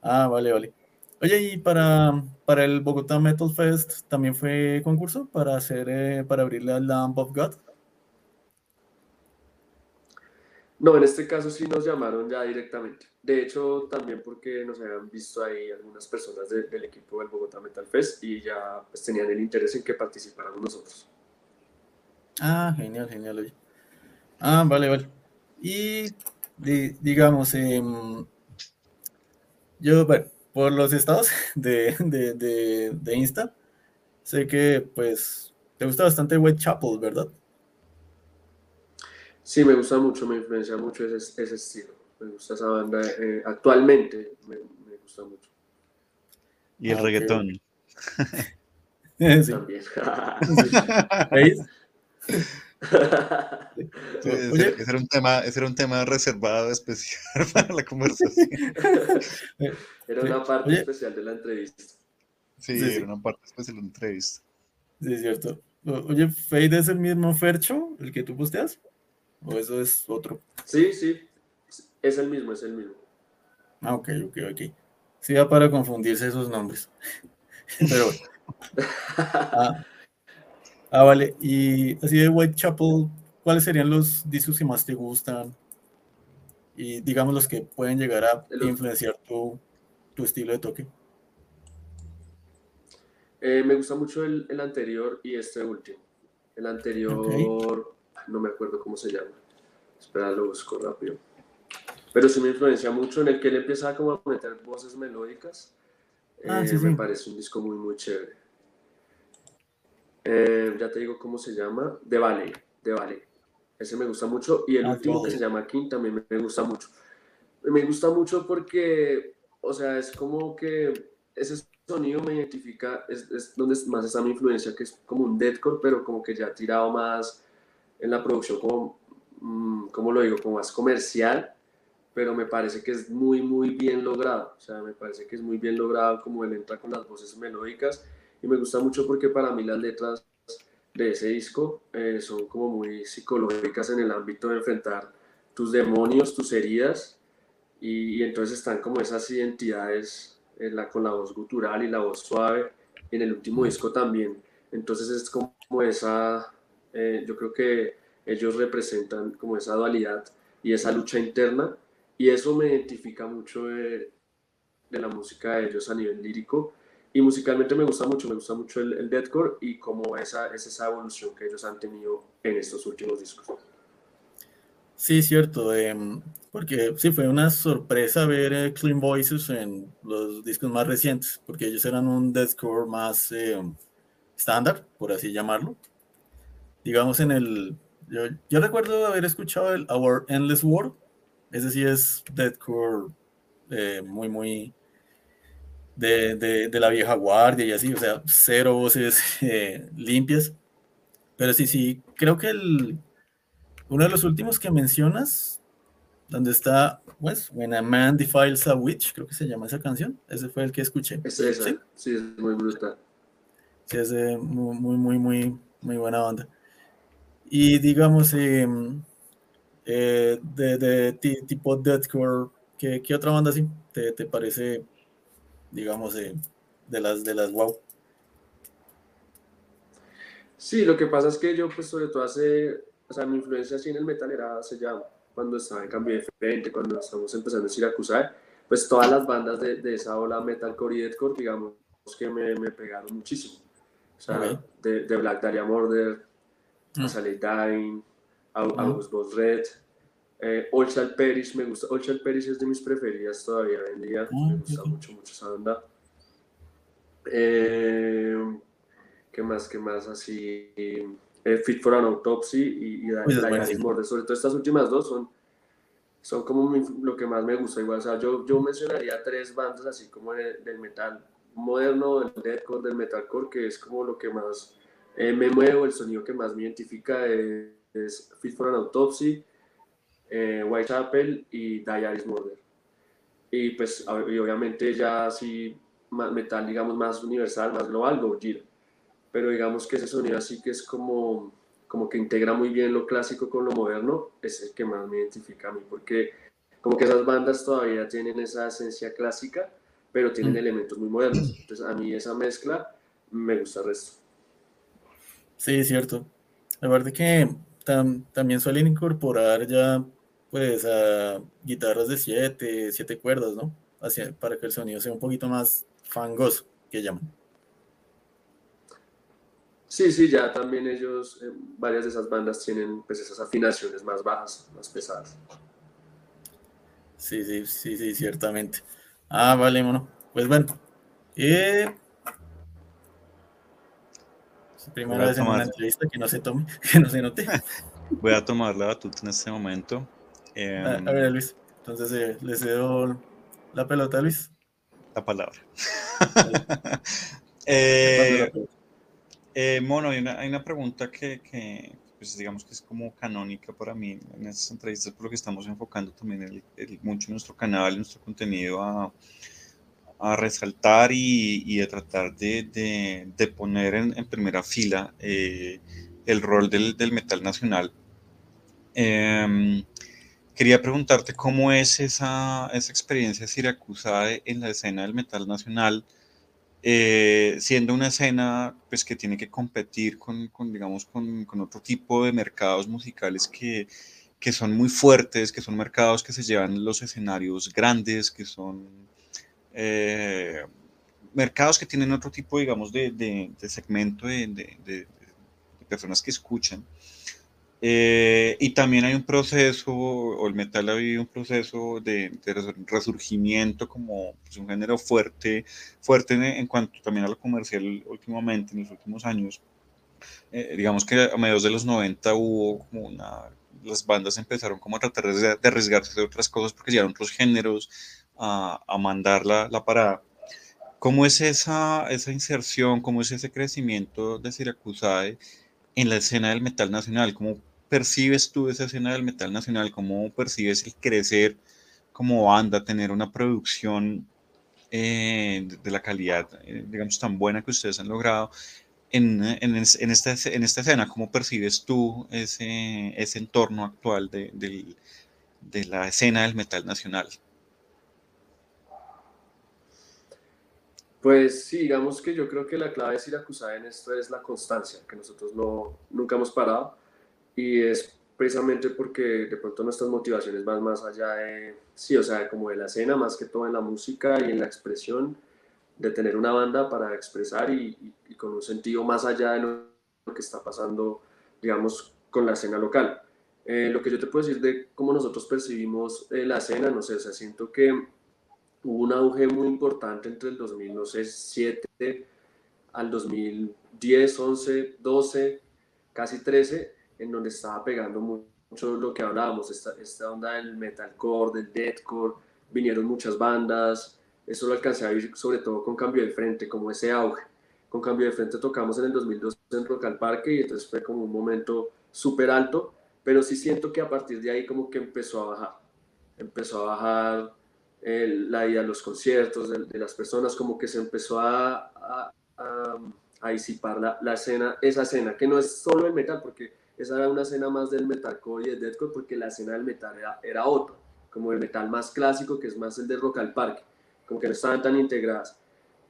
S4: Ah, vale, vale. Oye, y para, para el Bogotá Metal Fest también fue concurso para hacer, eh, para abrirle al Lamp of God.
S3: No, en este caso sí nos llamaron ya directamente. De hecho, también porque nos habían visto ahí algunas personas del equipo del Bogotá Metal Fest y ya pues, tenían el interés en que participáramos nosotros.
S4: Ah, genial, genial. Ah, vale, vale. Y digamos, em, yo, bueno, por los estados de, de, de, Insta, sé que pues te gusta bastante Whitechapel, ¿verdad?
S3: Sí, me gusta mucho, me influencia mucho ese, ese estilo. Me gusta esa banda. Eh, actualmente me, me, gusta mucho.
S1: Y el ah, reggaetón.
S4: sí. También.
S1: ¿Veis? Ese, era un tema, ese era un tema reservado especial para la conversación.
S3: Era una parte especial de la entrevista.
S1: Sí, sí, era una parte especial de la entrevista.
S4: Sí, es cierto. Oye, ¿Fade es el mismo Fercho, el que tú posteas? ¿O eso es otro?
S3: Sí, sí, es el mismo, es el mismo.
S4: Ah, ok, ok, ok. Sí, va para confundirse esos nombres. Pero ah, ah, vale. Y así de Whitechapel, ¿cuáles serían los discos que más te gustan? Y digamos los que pueden llegar a influenciar tu, tu estilo de toque.
S3: Eh, me gusta mucho el, el, anterior y este último. El anterior, no me acuerdo cómo se llama. Espera, lo busco rápido. Pero sí me influencia mucho en el que él empieza como a meter voces melódicas. Ah, eh, me parece un disco muy, muy chévere. Eh, ya te digo cómo se llama. De Vale, de Vale. Ese me gusta mucho. Y el ah, último que se llama King también me, gusta mucho. Me gusta mucho porque, o sea, es como que ese sonido me identifica, es, es donde más está mi influencia, que es como un deathcore, pero como que ya ha tirado más en la producción como Mm, ¿cómo lo digo? Como más comercial, pero me parece que es muy, muy bien logrado. O sea, me parece que es muy bien logrado como él entra con las voces melódicas y me gusta mucho porque para mí las letras de ese disco eh, son como muy psicológicas en el ámbito de enfrentar tus demonios, tus heridas y, entonces están como esas identidades en la, con la voz gutural y la voz suave en el último disco también. Entonces es como esa, eh, yo creo que ellos representan como esa dualidad y esa lucha interna y eso me identifica mucho de, la música de ellos a nivel lírico y musicalmente me gusta mucho, me gusta mucho el, el deathcore y como esa es esa evolución que ellos han tenido en estos últimos discos.
S4: Sí, cierto, porque sí fue una sorpresa ver eh, Clean Voices en los discos más recientes, porque ellos eran un deathcore más eh, estándar, por así llamarlo. Digamos en el yo, recuerdo haber escuchado el Our Endless World. Ese sí es deathcore eh, muy, muy de, de, la vieja guardia y así, o sea, cero voces eh, limpias. Pero sí, sí, creo que el, uno de los últimos que mencionas, donde está, pues, When a Man Defiles a Witch, creo que se llama esa canción, ese fue el que escuché.
S3: Ese, ¿Sí? sí, es muy brutal.
S4: Sí, es muy, muy, muy, muy, muy buena banda. Y digamos, em, eh, de, de, tipo deathcore, ¿qué, ¿qué, otra banda así te, te parece, digamos, de las de las wow?
S3: Sí, lo que pasa es que yo, pues, sobre todo hace, o sea, mi influencia así en el metal era hace ya, cuando estaba en cambio de frente, cuando estamos empezando en Siracusa, pues todas las bandas de, de esa ola metalcore y deathcore, digamos, que me, me pegaron muchísimo. O sea, de, de, Black Dahlia Murder, mm. Sally Dying, August mm. Red, eh, All Shall Perish, me gusta, All Shall Perish es de mis preferidas todavía hoy en día, mm, me gusta mucho, mucho esa banda. Eh, ¿Qué más? ¿Qué más? Así. Eh, Fit for an Autopsy y, y Diaries Murder. Sobre todo estas últimas dos son, son como lo que más me gusta. Igual, o sea, yo, yo mencionaría tres bandas así como del metal moderno, del deathcore, del metalcore, que es como lo que más eh, me muevo, el sonido que más me identifica es, Fit for an Autopsy, eh, Whitechapel y Diaries Murder. Y pues, y obviamente ya así metal, digamos, más universal, más global, Gojira pero digamos que ese sonido así que es como, como que integra muy bien lo clásico con lo moderno, es el que más me identifica a mí, porque como que esas bandas todavía tienen esa esencia clásica, pero tienen mm. elementos muy modernos. Entonces a mí esa mezcla me gusta el resto.
S4: Sí, cierto. La verdad que también suelen incorporar ya pues a guitarras de siete, siete cuerdas, ¿no? Así, para que el sonido sea un poquito más fangoso, que llaman.
S3: Sí, sí, ya también ellos, eh, varias de esas bandas tienen pues esas afinaciones más bajas, más pesadas.
S4: Sí, sí, sí, sí, ciertamente. Ah, vale, bueno. Pues bueno. Eh... Primera vez en una entrevista que no se tome, que no se note.
S1: Voy a tomar la batuta en este momento.
S4: Eh, a, ver, Luis. Entonces eh, les cedo la pelota, Luis.
S1: La palabra. eh, eh, Mono, hay una, hay una pregunta que, que, pues digamos que es como canónica para mí en estas entrevistas, por lo que estamos enfocando también el, el, mucho nuestro canal, nuestro contenido a, a resaltar y, y, a tratar de, de, de poner en, en, primera fila eh, el rol del, del metal nacional. Eh, quería preguntarte cómo es esa, esa experiencia siracusa en la escena del metal nacional eh, siendo una escena pues, que tiene que competir con, con digamos, con, con, otro tipo de mercados musicales que, que, son muy fuertes, que son mercados que se llevan los escenarios grandes, que son eh, mercados que tienen otro tipo, digamos, de, de, de segmento de, de, personas que escuchan. Eh, y también hay un proceso, o el metal ha habido un proceso de, de resurgimiento como pues, un género fuerte, fuerte en, en, cuanto también a lo comercial últimamente, en los últimos años. Eh, digamos que a mediados de los 90 hubo como una, las bandas empezaron como a tratar de, de arriesgarse de otras cosas porque llegaron otros géneros a, a mandar la, la parada. ¿Cómo es esa, esa inserción, cómo es ese crecimiento de Siracusae en la escena del metal nacional? ¿Cómo percibes tú esa escena del metal nacional? ¿Cómo percibes el crecer como banda, tener una producción eh, de, la calidad, eh, digamos, tan buena que ustedes han logrado en, esta, en esta escena? ¿Cómo percibes tú ese, entorno actual de la escena del metal nacional?
S3: Pues sí, digamos que yo creo que la clave de Siracusa en esto es la constancia, que nosotros no, nunca hemos parado y es precisamente porque de pronto nuestras motivaciones van más allá de, sí, o sea, como de la escena, más que todo en la música y en la expresión, de tener una banda para expresar y, y, con un sentido más allá de lo que está pasando, digamos, con la escena local. Eh, lo que yo te puedo decir de cómo nosotros percibimos eh, la escena, no sé, o sea, siento que hubo un auge muy importante entre el 2007 al 2010, 11, 12, casi 13, en donde estaba pegando mucho lo que hablábamos, esta, esta onda del metalcore, del deathcore, vinieron muchas bandas, eso lo alcancé a vivir sobre todo con Cambio de Frente, como ese auge. Con Cambio de Frente tocamos en el 2002 en Rock al Parque y entonces fue como un momento súper alto, pero sí siento que a partir de ahí como que empezó a bajar, empezó a bajar el, la ida a los conciertos de, de, las personas, como que se empezó a, a, a, a disipar la, la, escena, esa escena, que no es solo el metal, porque esa era una escena más del metalcore y del deathcore porque la escena del metal era, era otra, como el metal más clásico que es más el de Rock al Parque, como que no estaban tan integradas.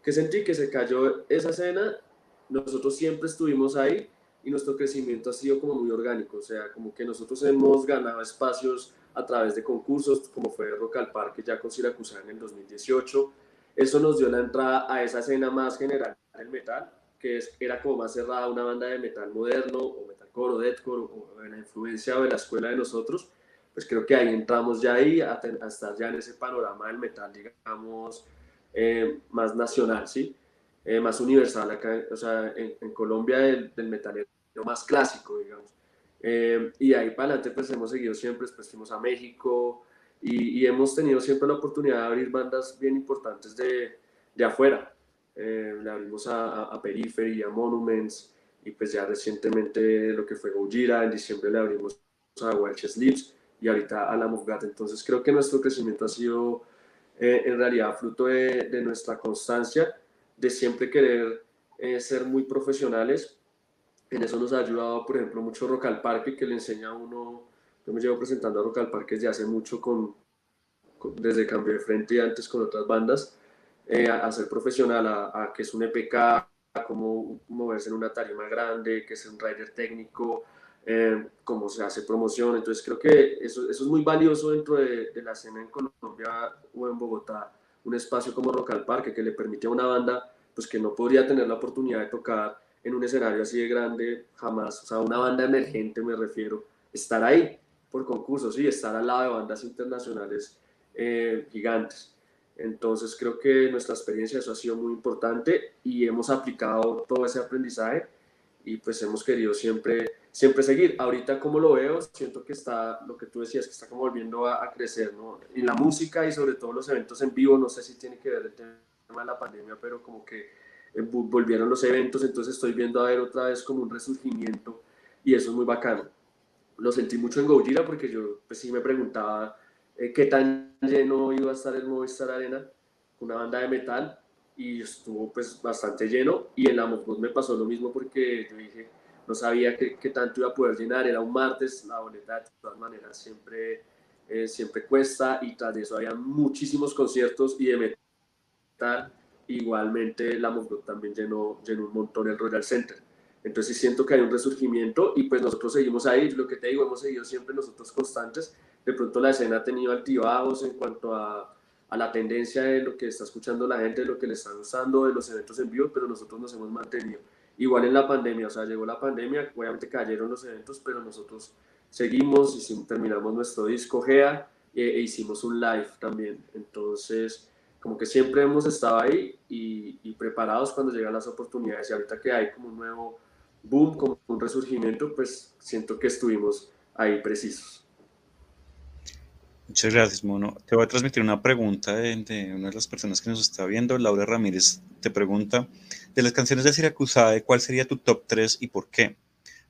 S3: Que sentí que se cayó esa escena, nosotros siempre estuvimos ahí, y nuestro crecimiento ha sido como muy orgánico, o sea, como que nosotros hemos ganado espacios a través de concursos, como fue Rock al Parque ya con Siracusa en el 2018. Eso nos dio la entrada a esa escena más general del metal, que es, era como más cerrada una banda de metal moderno, o metalcore, o deathcore, o, o la influencia de la escuela de nosotros, pues creo que ahí entramos ya ahí a, estar ya en ese panorama del metal, digamos, eh, más nacional, ¿sí? Eh, más universal acá, o sea, en, Colombia del, del metal más clásico, digamos. Eh, y ahí para adelante pues hemos seguido siempre, después fuimos a México y, y, hemos tenido siempre la oportunidad de abrir bandas bien importantes de, de afuera. Le abrimos a, a, Periphery, a Monuments y pues ya recientemente lo que fue Gojira, en diciembre le abrimos a Welch Sleeps y ahorita a la Mufgat. Entonces creo que nuestro crecimiento ha sido eh, en realidad fruto de, de, nuestra constancia, de siempre querer eh, ser muy profesionales. En eso nos ha ayudado, por ejemplo, mucho Rock al Parque, que le enseña a uno, yo me llevo presentando a Rock al Parque desde hace mucho, con, desde Cambio de Frente y antes con otras bandas, eh, a, ser profesional, a, a, que es un EPK, a cómo moverse en una tarima grande, que es un rider técnico, eh, cómo se hace promoción. Entonces creo que eso, eso es muy valioso dentro de, de, la escena en Colombia o en Bogotá, un espacio como Rock al Parque que le permite a una banda pues que no podría tener la oportunidad de tocar en un escenario así de grande jamás, o sea, una banda emergente me refiero, estar ahí por concursos y estar al lado de bandas internacionales eh, gigantes. Entonces creo que nuestra experiencia eso ha sido muy importante y hemos aplicado todo ese aprendizaje y pues hemos querido siempre siempre seguir. Ahorita como lo veo, siento que está, lo que tú decías, que está como volviendo a, a, crecer, ¿no? En la música y sobre todo los eventos en vivo, no sé si tiene que ver el tema de la pandemia, pero como que eh, volvieron los eventos, entonces estoy viendo a ver otra vez como un resurgimiento y eso es muy bacano. Lo sentí mucho en Gojira porque yo pues sí me preguntaba eh, qué tan lleno iba a estar el Movistar Arena, una banda de metal, y estuvo pues bastante lleno y en la Mofos me pasó lo mismo porque yo dije, no sabía qué, tanto iba a poder llenar, era un martes, la boleta de todas maneras siempre, eh, siempre cuesta y tras de eso había muchísimos conciertos y de metal, igualmente la Mosgot también llenó, llenó un montón el Royal Center. Entonces siento que hay un resurgimiento y pues nosotros seguimos ahí, lo que te digo, hemos seguido siempre nosotros constantes. De pronto la escena ha tenido altibajos en cuanto a, a la tendencia de lo que está escuchando la gente, de lo que le está gustando, de los eventos en vivo, pero nosotros nos hemos mantenido. Igual en la pandemia, o sea, llegó la pandemia, obviamente cayeron los eventos, pero nosotros seguimos y terminamos nuestro disco GEA e, e, hicimos un live también. Entonces, como que siempre hemos estado ahí y, y, preparados cuando llegan las oportunidades. Y ahorita que hay como un nuevo boom, como un resurgimiento, pues siento que estuvimos ahí precisos.
S1: Muchas gracias, Mono. Te voy a transmitir una pregunta de, una de las personas que nos está viendo. Laura Ramírez te pregunta, de las canciones de Siracusae, ¿cuál sería tu top 3 y por qué?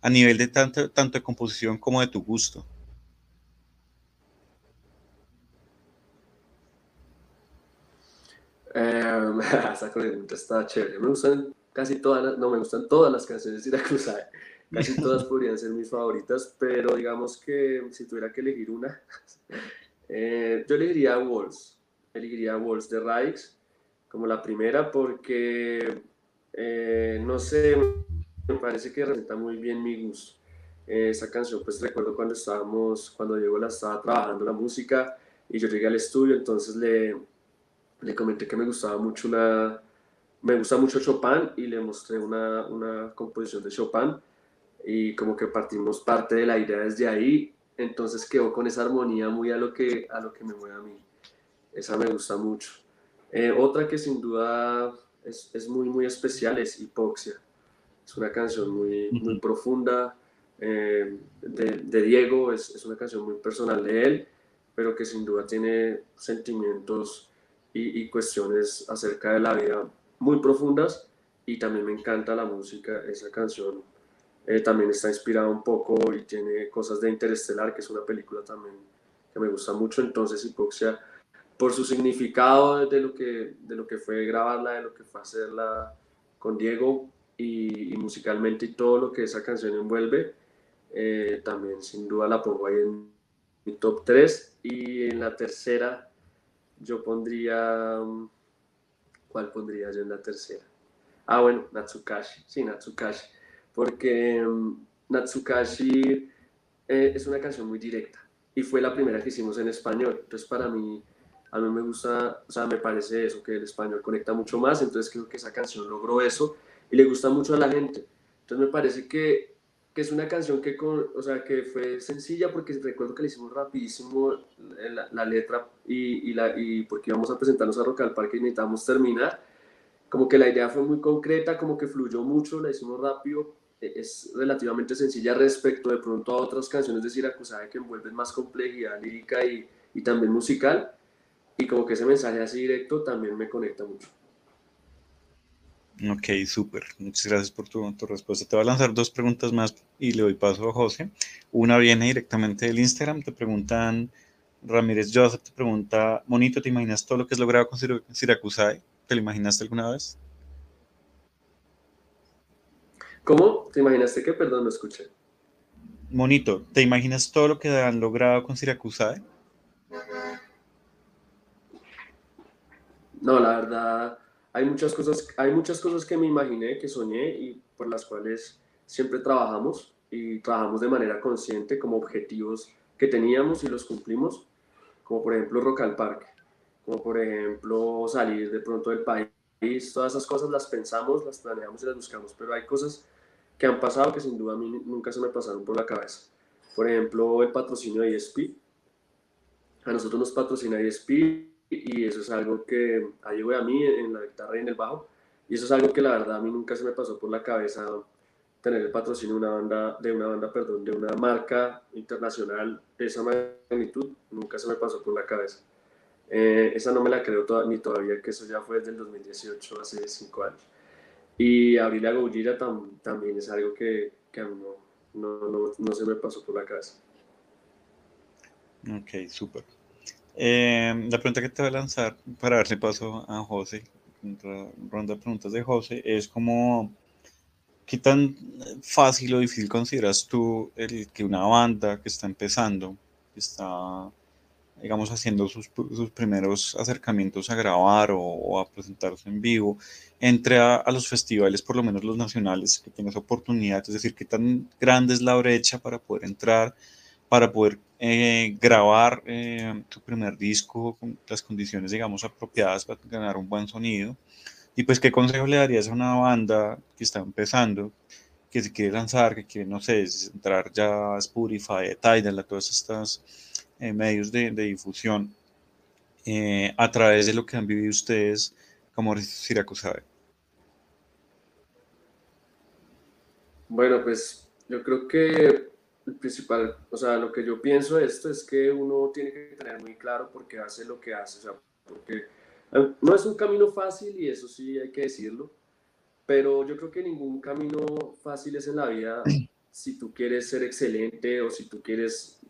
S1: A nivel de tanto, tanto de composición como de tu gusto.
S3: Eh, esa pregunta está chévere. Me gustan casi todas, no me gustan todas las canciones de Siracusae. Casi todas podrían ser mis favoritas, pero digamos que si tuviera que elegir una, eh, yo elegiría Walls, elegiría Walls de Rikes como la primera porque, eh, no sé, me parece que representa muy bien mi gusto. Eh, esa canción, pues recuerdo cuando estábamos, cuando Diego la estaba trabajando la música y yo llegué al estudio, entonces le, le comenté que me gustaba mucho una, me gusta mucho Chopin y le mostré una, una composición de Chopin y como que partimos parte de la idea desde ahí entonces quedó con esa armonía muy a lo que, a lo que me mueve a mí. Esa me gusta mucho. Eh, otra que sin duda es, es, muy, muy especial es Hipoxia. Es una canción muy, muy profunda eh, de, de, Diego, es, es, una canción muy personal de él, pero que sin duda tiene sentimientos y, y cuestiones acerca de la vida muy profundas y también me encanta la música, esa canción eh, también está inspirado un poco y tiene cosas de Interestelar, que es una película también que me gusta mucho. Entonces, Hipoxia, por su significado de lo que, de lo que fue grabarla, de lo que fue hacerla con Diego y, y musicalmente y todo lo que esa canción envuelve, eh, también sin duda la pongo ahí en mi top 3. Y en la tercera, yo pondría. ¿Cuál pondría yo en la tercera? Ah, bueno, Natsukashi. Sí, Natsukashi porque um, Natsukashi eh, es una canción muy directa y fue la primera que hicimos en español. Entonces para mí, a mí me gusta, o sea, me parece eso, que el español conecta mucho más, entonces creo que esa canción logró eso y le gusta mucho a la gente. Entonces me parece que, que es una canción que, con, o sea, que fue sencilla porque recuerdo que le hicimos rapidísimo la, la letra y, y, la, y porque íbamos a presentarnos a Rock al Parque y necesitábamos terminar. Como que la idea fue muy concreta, como que fluyó mucho, la hicimos rápido, es relativamente sencilla respecto de pronto a otras canciones de Siracusae que envuelven más complejidad lírica y, y también musical. Y como que ese mensaje así directo también me conecta mucho.
S1: Ok, súper. Muchas gracias por tu, tu, respuesta. Te voy a lanzar dos preguntas más y le doy paso a José. Una viene directamente del Instagram. Te preguntan, Ramírez Joseph te pregunta, Monito, ¿te imaginas todo lo que has logrado con Siracusae? ¿Te lo imaginaste alguna vez?
S3: ¿Cómo? ¿Te imaginaste qué? Perdón, no escuché.
S1: Monito, ¿te imaginas todo lo que han logrado con Siracusae?
S3: No, la verdad, hay muchas cosas, hay muchas cosas que me imaginé, que soñé y por las cuales siempre trabajamos y trabajamos de manera consciente como objetivos que teníamos y los cumplimos, como por ejemplo Rock al Parque, como por ejemplo salir de pronto del país, todas esas cosas las pensamos, las planeamos y las buscamos, pero hay cosas que han pasado que sin duda a mí nunca se me pasaron por la cabeza. Por ejemplo, el patrocinio de ESP. A nosotros nos patrocina ESP y eso es algo que ha llegado a mí en la guitarra y en el bajo. Y eso es algo que la verdad a mí nunca se me pasó por la cabeza tener el patrocinio de una banda, de una banda, perdón, de una marca internacional de esa magnitud, nunca se me pasó por la cabeza. Eh, esa no me la creo toda, ni todavía, que eso ya fue desde el 2018, hace cinco años. Y abrirle a Gojira tam, también es algo que, que a mí no, no, no, no, se me pasó por la cabeza.
S1: Ok, súper. Eh, la pregunta que te voy a lanzar para darle paso a José, ronda de preguntas de José, es como, ¿qué tan fácil o difícil consideras tú el que una banda que está empezando, que está, digamos, haciendo sus, sus primeros acercamientos a grabar o, o a presentarse en vivo, entre a, a, los festivales, por lo menos los nacionales, que tengas oportunidad, es decir, qué tan grande es la brecha para poder entrar, para poder eh, grabar eh, tu primer disco con las condiciones, digamos, apropiadas para ganar un buen sonido. Y pues, ¿qué consejo le darías a una banda que está empezando, que se quiere lanzar, que quiere, no sé, entrar ya a Spotify, a Tidal, a todos estos eh, medios de, de difusión, eh, a través de lo que han vivido ustedes como Siracusabe?
S3: Bueno, pues yo creo que el principal, o sea, lo que yo pienso de esto es que uno tiene que tener muy claro por qué hace lo que hace, o sea, porque eh, no es un camino fácil y eso sí hay que decirlo, pero yo creo que ningún camino fácil es en la vida si tú quieres ser excelente o si tú quieres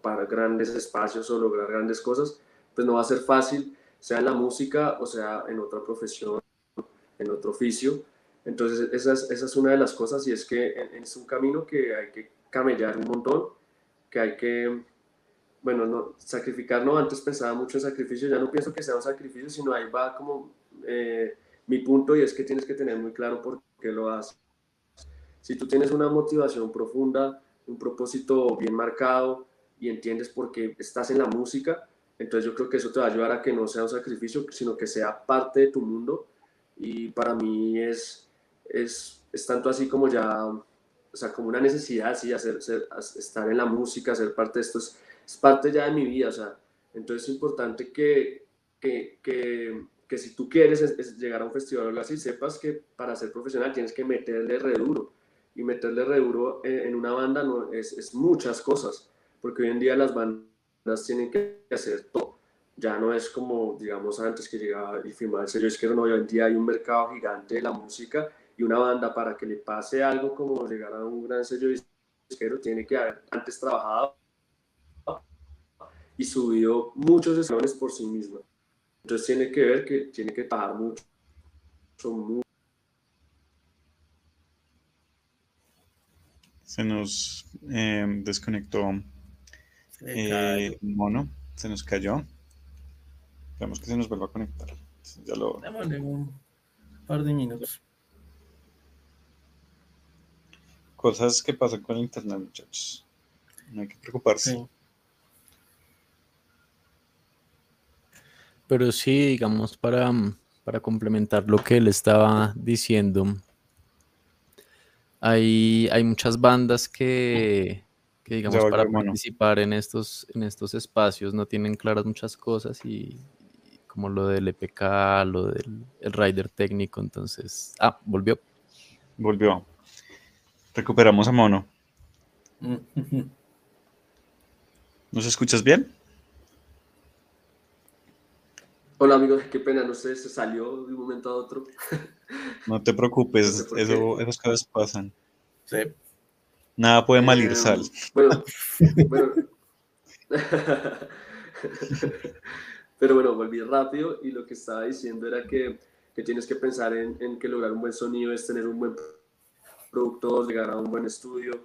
S3: ocupar grandes espacios o lograr grandes cosas, pues no va a ser fácil, sea en la música o sea en otra profesión, en otro oficio. Entonces, esa es, esa es una de las cosas y es que es un camino que hay que camellar un montón, que hay que, bueno, no, sacrificar, no, antes pensaba mucho en sacrificio, ya no pienso que sea un sacrificio, sino ahí va como eh, mi punto y es que tienes que tener muy claro por qué lo haces. Si tú tienes una motivación profunda, un propósito bien marcado y entiendes por qué estás en la música, entonces yo creo que eso te va a ayudar a que no sea un sacrificio, sino que sea parte de tu mundo. Y para mí es, es, es tanto así como ya o sea, como una necesidad, sí, hacer, ser, estar en la música, ser parte de esto, es, es, parte ya de mi vida, o sea, entonces es importante que, que, que, que si tú quieres es, llegar a un festival o algo así, sepas que para ser profesional tienes que meterle re duro, y meterle re duro en, en una banda no, es muchas cosas, porque hoy en día las bandas tienen que hacer todo, ya no es como, digamos, antes que llegaba y firmaba el sello izquierdo, no, hoy en día hay un mercado gigante de la música, y una banda para que le pase algo como llegar a un gran sello disquero tiene que haber antes trabajado y subido muchos escalones por sí misma. Entonces tiene que ver que tiene que trabajar mucho.
S1: Se nos eh, desconectó eh, mono, se nos cayó. Esperamos que se nos vuelva a conectar. Ya lo...
S4: Démosle un par de minutos.
S1: Cosas que pasan con el internet, muchachos. No hay que preocuparse.
S4: Sí.
S2: Pero sí, digamos, para, para complementar lo que él estaba diciendo, hay, hay muchas bandas que, que digamos, para participar en estos, en estos espacios no tienen claras muchas cosas y, y como lo del EPK, lo del el rider técnico, entonces, ah, volvió.
S1: Volvió. Recuperamos a Mono. ¿Nos escuchas bien?
S3: Hola amigos, qué pena, no sé, se salió de un momento a otro.
S1: No te
S3: No
S1: preocupes,
S3: sé por qué.
S1: eso, esas cosas pasan.
S4: Sí.
S1: Nada puede mal ir,
S3: Eh,
S1: Sal.
S3: Bueno, bueno. Pero bueno, volví rápido y lo que estaba diciendo era que, que tienes que pensar en, en que lograr un buen sonido es tener un buen producto, llegar a un buen estudio,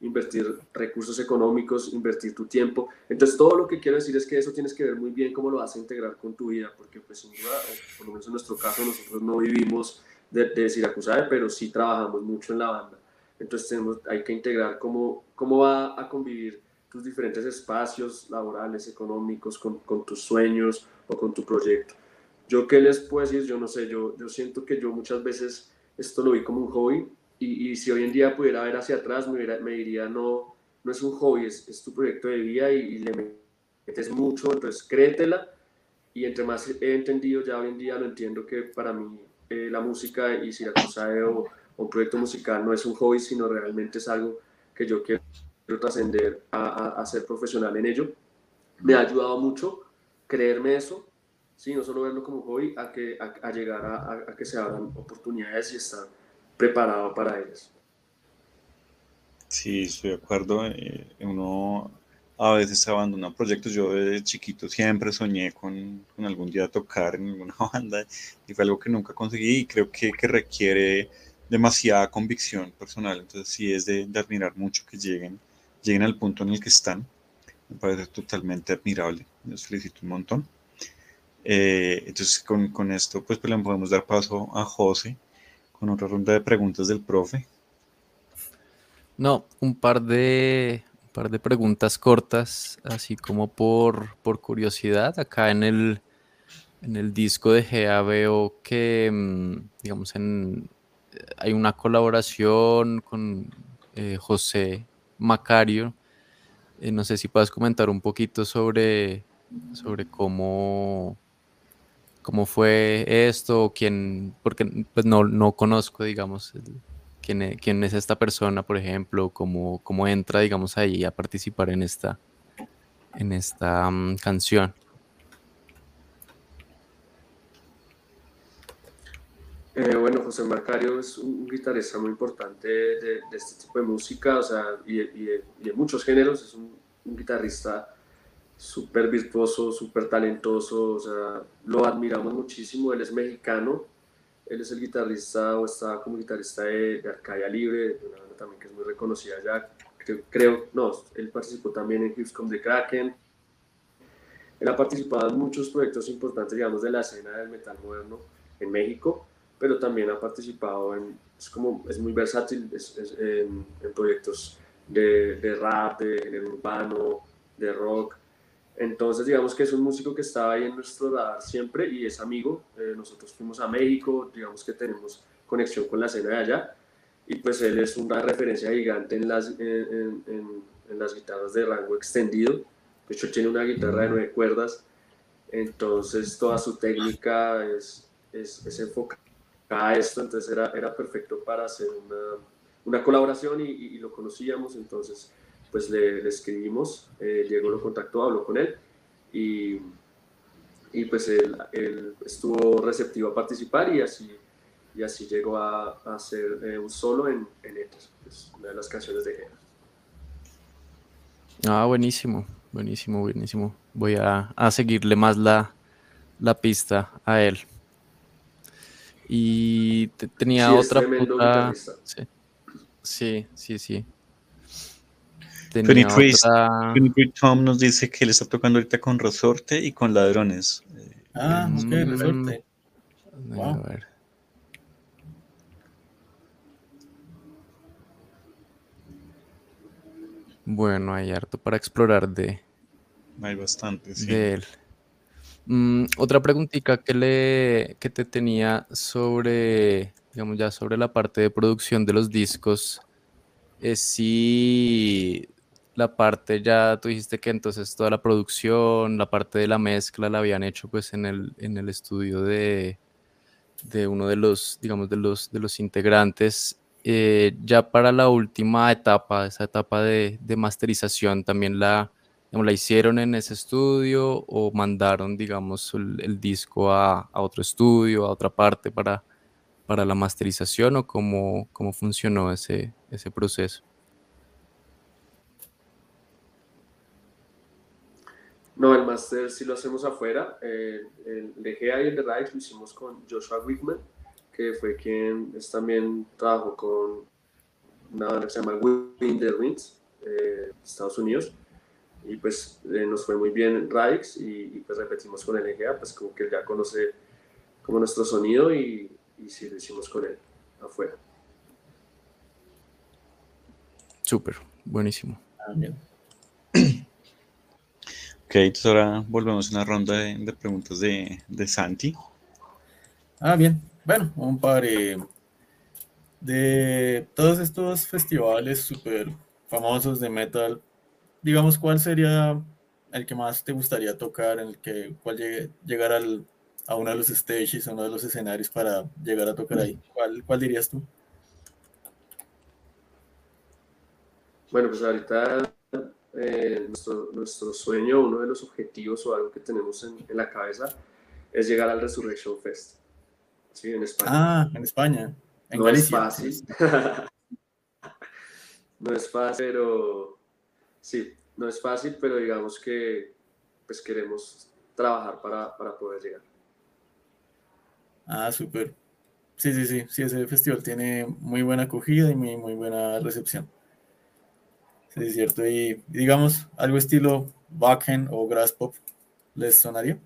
S3: invertir recursos económicos, invertir tu tiempo. Entonces, todo lo que quiero decir es que eso tienes que ver muy bien cómo lo vas a integrar con tu vida, porque pues sin duda, o por lo menos en nuestro caso, nosotros no vivimos de, de Siracusae, pero sí trabajamos mucho en la banda. Entonces tenemos, hay que integrar cómo, cómo va a convivir tus diferentes espacios laborales, económicos, con, con tus sueños o con tu proyecto. Yo qué les puedo decir, yo no sé, yo, yo siento que yo muchas veces esto lo vi como un hobby y, y si hoy en día pudiera ver hacia atrás me, me diría, no, no es un hobby, es, es tu proyecto de vida y, y le metes mucho, entonces créetela y entre más he entendido, ya hoy en día lo entiendo que para mí eh, la música y Siracusae o, o un proyecto musical no es un hobby, sino realmente es algo que yo quiero trascender a, a- a ser profesional en ello. Me ha ayudado mucho creerme eso, sí, no solo verlo como hobby, a, que, a, a llegar a, que se abran oportunidades y estar preparado para ellas.
S1: Sí, estoy de acuerdo. eh, uno a veces abandona proyectos. Yo desde chiquito siempre soñé con, con algún día tocar en alguna banda y fue algo que nunca conseguí y creo que, que requiere demasiada convicción personal. Entonces sí es de, admirar mucho que lleguen, lleguen al punto en el que están. Me parece totalmente admirable. Les felicito un montón. Eh, entonces con, con esto pues, pues le podemos dar paso a José con otra ronda de preguntas del profe.
S2: No, un par de, un par de preguntas cortas, así como por, por curiosidad. Acá en el, en el disco de GEA veo que, mm, digamos, en, hay una colaboración con eh, José Macario. Eh, no sé si puedes comentar un poquito sobre, sobre cómo, cómo fue esto, quién, porque pues no, no conozco, digamos, quién, e- quién es esta persona, por ejemplo, cómo, cómo entra, digamos, ahí a participar en esta, en esta mm, canción.
S3: Eh, bueno, José Marcario es un guitarrista muy importante de, de este tipo de música, o sea, y, de- y de, de muchos géneros. Es un, guitarrista súper virtuoso, súper talentoso, o sea, lo admiramos muchísimo. Él es mexicano, él es el guitarrista o está como guitarrista de, de Arcadia Libre, de una banda también que es muy reconocida allá. Creo, creo- no, él participó también en Houston the Kraken. Él ha participado en muchos proyectos importantes, digamos, de la escena del metal moderno en México pero también ha participado en, es como, es muy versátil es- es en, en proyectos de, de rap, de género urbano, de rock. Entonces, digamos que es un músico que está ahí en nuestro radar siempre y es amigo. Eh, nosotros fuimos a México, digamos que tenemos conexión con la escena de allá y pues él es una referencia gigante en las, en, en- en- las guitarras de rango extendido. De hecho, tiene una guitarra de nueve cuerdas, entonces toda su técnica es, es, es enfocada a esto, entonces era, era perfecto para hacer una, una colaboración y, lo conocíamos, entonces pues le, escribimos, eh, Diego lo contactó, habló con él y, y pues él, él estuvo receptivo a participar y así, y así llegó a, a hacer eh, un solo en, en Ether, que es una de las canciones de Gera.
S2: Ah, buenísimo, buenísimo, buenísimo. Voy a, a seguirle más la, la pista a él. Y te- tenía
S3: Sí,
S2: otra puta-. Sí, sí, sí. sí. Tenía
S1: Trace,
S2: otra-
S1: Penny Tom nos dice que él está tocando ahorita con Resorte y con Ladrones. Eh,
S4: Ah, ok,
S2: Mm.
S4: resorte.
S2: A
S4: Wow.
S2: ver. Bueno, hay harto para explorar de,
S1: Hay bastante, sí.
S2: de él. Mm, otra preguntita que, le, que te tenía sobre, digamos ya sobre la parte de producción de los discos, es si la parte ya, tú dijiste que entonces toda la producción, la parte de la mezcla la habían hecho pues en el, en el estudio de, de uno de los, digamos, de los, de los integrantes. Eh, ya para la última etapa, esa etapa de, de masterización, también la, digamos, la hicieron en ese estudio o mandaron, digamos, el, disco a, otro estudio, a otra parte para, para la masterización o cómo, cómo funcionó ese, ese proceso.
S3: No, el máster sí lo hacemos afuera. Eh, el de y el de lo hicimos con Joshua Wickman, que fue quien es, también trabajó con una banda que se llama Winder Winds, eh, Estados Unidos. Y pues eh, nos fue muy bien en RAIX y, y, pues repetimos con el EGA, pues como que él ya conoce como nuestro sonido y, y sí lo hicimos con él afuera.
S2: Súper, buenísimo.
S4: Bien.
S1: Ok, entonces ahora volvemos a una ronda de, de preguntas de, de, Santi.
S4: Ah, bien. Bueno, un par eh, de todos estos festivales súper famosos de metal. Digamos, ¿cuál sería el que más te gustaría tocar, en el que cuál llegue, llegar al, a uno de los stages, a uno de los escenarios para llegar a tocar ahí? ¿Cuál, cuál dirías tú?
S3: Bueno, pues ahorita eh, nuestro, nuestro, sueño, uno de los objetivos o algo que tenemos en, en, la cabeza es llegar al Resurrection Fest. Sí, en España.
S4: Ah, en España. En
S3: no
S4: Galicia.
S3: es fácil. no es fácil, pero sí, no es fácil, pero digamos que pues queremos trabajar para, para poder llegar.
S4: Ah, súper. Sí, sí, sí, sí, ese festival tiene muy buena acogida y muy, muy buena recepción. Sí, es cierto. Y digamos, algo estilo Backend o Grass Pop, ¿les sonaría?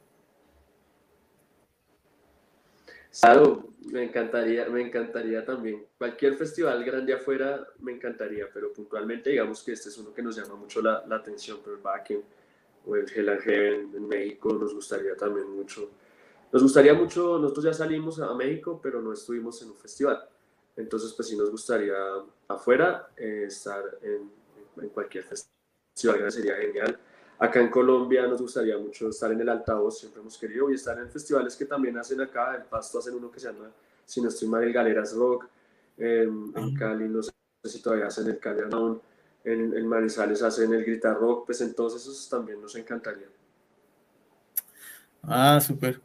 S3: Claro, me encantaría, me encantaría también. Cualquier festival grande afuera me encantaría, pero puntualmente digamos que este es uno que nos llama mucho la, atención, pero el Backend o el Hell en México nos gustaría también mucho. Nos gustaría mucho, nosotros ya salimos a México, pero no estuvimos en un festival. Entonces, pues sí nos gustaría afuera eh, estar en, en cualquier festival, sería genial. Acá en Colombia nos gustaría mucho estar en el altavoz, siempre hemos querido, y estar en festivales que también hacen acá, en Pasto hacen uno que se llama, si no estoy mal, el Galeras Rock, eh, en Cali no sé si todavía hacen el Cali Around, en, en Manizales hacen el Grita Rock, pues entonces esos también nos encantaría.
S4: Ah, súper.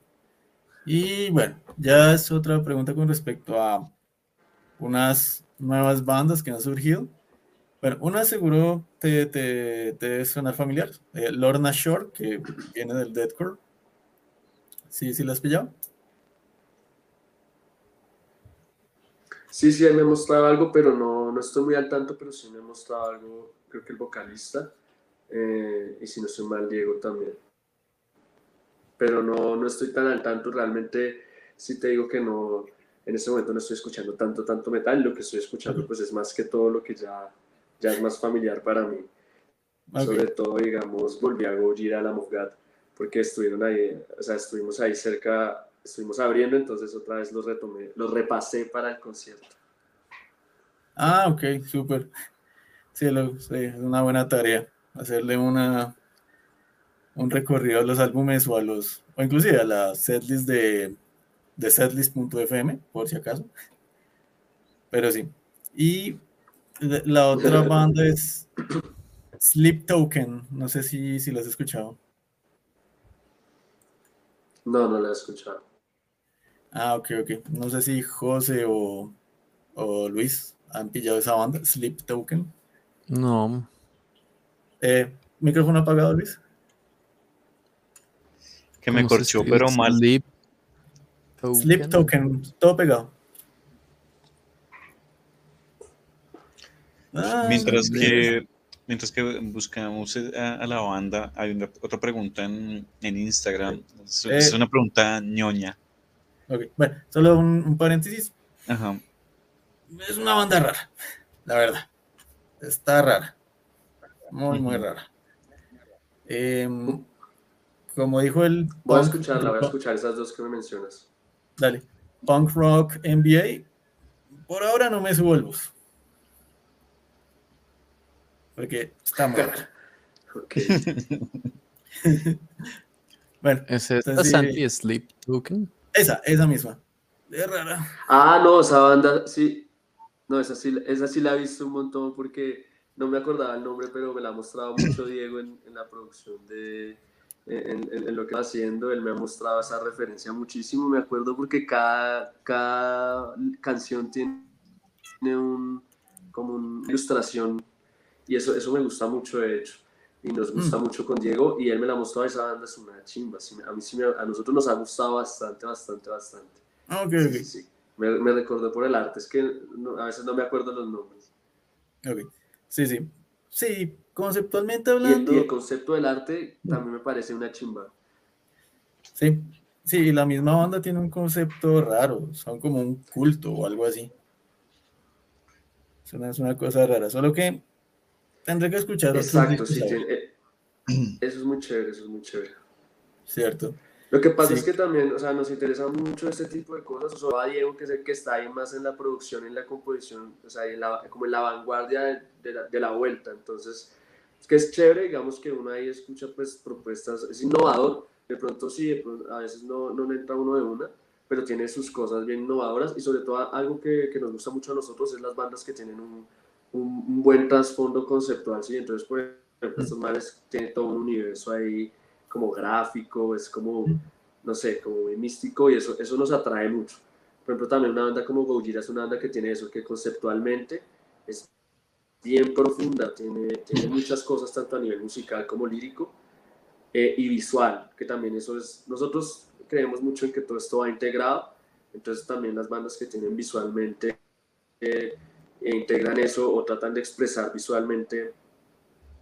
S4: Y bueno, ya es otra pregunta con respecto a unas nuevas bandas que han surgido. Bueno, una seguro te, te, te suena familiar. Eh, Lorna Shore, que viene del Deadcore. ¿Sí, sí la has pillado?
S3: Sí, sí, me ha mostrado algo, pero no, no estoy muy al tanto, pero sí me ha mostrado algo, creo que el vocalista, eh, y si no estoy mal, Diego también. Pero no, no estoy tan al tanto, realmente sí te digo que no, en este momento no estoy escuchando tanto, tanto metal, lo que estoy escuchando pues es más que todo lo que ya ya es más familiar para mí. Okay. Sobre todo, digamos, volví a Gojira a la Mofgat, porque estuvieron ahí, o sea, estuvimos ahí cerca, estuvimos abriendo, entonces otra vez los retomé, los repasé para el concierto.
S4: Ah, ok, súper. Sí, lo, sí, es una buena tarea, hacerle una un recorrido a los álbumes o a los, o inclusive a la setlist de, de setlist.fm, por si acaso. Pero sí. Y la otra banda es Sleep Token. No sé si, si la has escuchado.
S3: No, no la he escuchado.
S4: Ah, ok, ok. No sé si José o, o Luis han pillado esa banda, Sleep Token.
S2: No.
S4: Eh, ¿Micrófono apagado, Luis?
S1: Que me corchó, pero mal.
S2: Sleep
S4: Token. Sleep Token, todo pegado.
S1: Ah, mientras que mientras que buscamos a, a la banda, hay una, otra pregunta en, en Instagram. Es, eh, es, una pregunta ñoña.
S4: Okay. Bueno, solo un, un, paréntesis.
S1: Ajá.
S4: Es una banda rara, la verdad. Está rara. muy, muy rara. Em, como dijo el...
S3: Voy a escucharla, voy a escuchar esas dos que me mencionas.
S4: Dale. Punk Rock NBA. Por ahora no me subo el bus. Porque está muy rara.
S2: bueno. ¿Es esta Sandy Sleep Token?
S4: Esa, esa misma. Es rara.
S3: Ah, no, esa banda, sí. No, esa sí, esa sí la he visto un montón porque no me acordaba el nombre, pero me la ha mostrado mucho Diego en, en la producción de, en, en, lo que está haciendo, él me ha mostrado esa referencia muchísimo, me acuerdo porque cada, cada canción tiene un, como una ilustración y eso, eso me gusta mucho de hecho y nos gusta mm. mucho con Diego y él me la mostró, esa banda es una chimba, a, mí sí a nosotros nos ha gustado bastante, bastante, bastante.
S4: Ah, ok,
S3: ok. Sí, Me, me recordó por el arte, es que a veces no me acuerdo los nombres.
S4: Ok. Sí, sí. Sí, conceptualmente hablando.
S3: Y el, concepto del arte también me parece una chimba.
S4: Sí, sí, la misma banda tiene un concepto raro, son como un culto o algo así. Es una, es una cosa rara, solo que tendré que escuchar.
S3: Exacto, sí, eh, eso es muy chévere, eso es muy chévere.
S4: Cierto.
S3: Lo que pasa es que también, o sea, nos interesa mucho este tipo de cosas, o sea, Diego, que es el que está ahí más en la producción, en la composición, o sea, en la, como en la vanguardia de, la, de, la, vuelta, entonces, es que es chévere, digamos que uno ahí escucha, pues, propuestas, es innovador, de pronto sí, a veces no, no entra uno de una, pero tiene sus cosas bien innovadoras, y sobre todo algo que, que nos gusta mucho a nosotros es las bandas que tienen un, un, buen trasfondo conceptual, ¿sí? Entonces, por ejemplo, estos manes tienen todo un universo ahí, como gráfico, es como, no sé, como muy místico y eso, eso nos atrae mucho. Por ejemplo, también una banda como Gojira es una banda que tiene eso, que conceptualmente es bien profunda, tiene, tiene muchas cosas tanto a nivel musical como lírico eh, y visual, que también eso es, nosotros creemos mucho en que todo esto va integrado, entonces también las bandas que tienen visualmente eh, e integran eso o tratan de expresar visualmente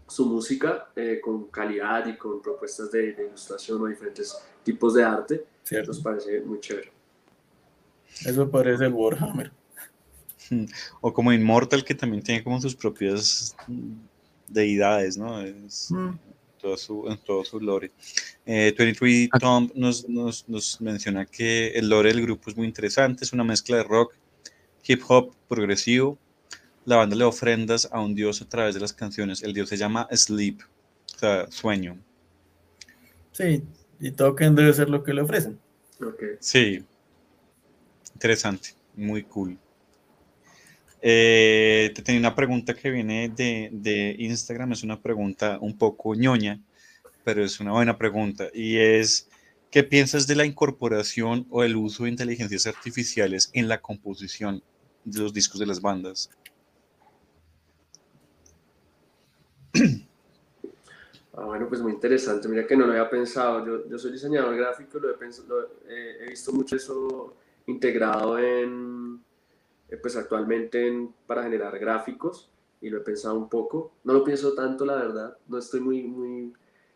S3: su música eh, con calidad y con propuestas de, ilustración o diferentes tipos de arte, Cierto. nos parece muy chévere.
S4: Eso parece el Warhammer.
S1: O como Immortal, que también tiene como sus propias deidades, ¿no? Es, mm. todo su, en todo su lore. Eh, 23 Tom nos, nos, nos menciona que el lore del grupo es muy interesante, es una mezcla de rock, hip hop, progresivo, la banda le ofrendas a un dios a través de las canciones. El dios se llama Sleep, o sea, sueño.
S4: Sí, y token debe ser lo que le ofrecen.
S3: Okay.
S1: Sí, interesante, muy cool. Eh, te tenía una pregunta que viene de, de, Instagram, es una pregunta un poco ñoña, pero es una buena pregunta, y es, ¿qué piensas de la incorporación o el uso de inteligencias artificiales en la composición de los discos de las bandas?
S3: Ah, bueno, pues muy interesante. Mira que no lo había pensado. Yo, yo soy diseñador gráfico, lo he, pensado, he visto mucho eso integrado en, eh, pues actualmente en, para generar gráficos y lo he pensado un poco. No lo pienso tanto, la verdad. No estoy muy, muy,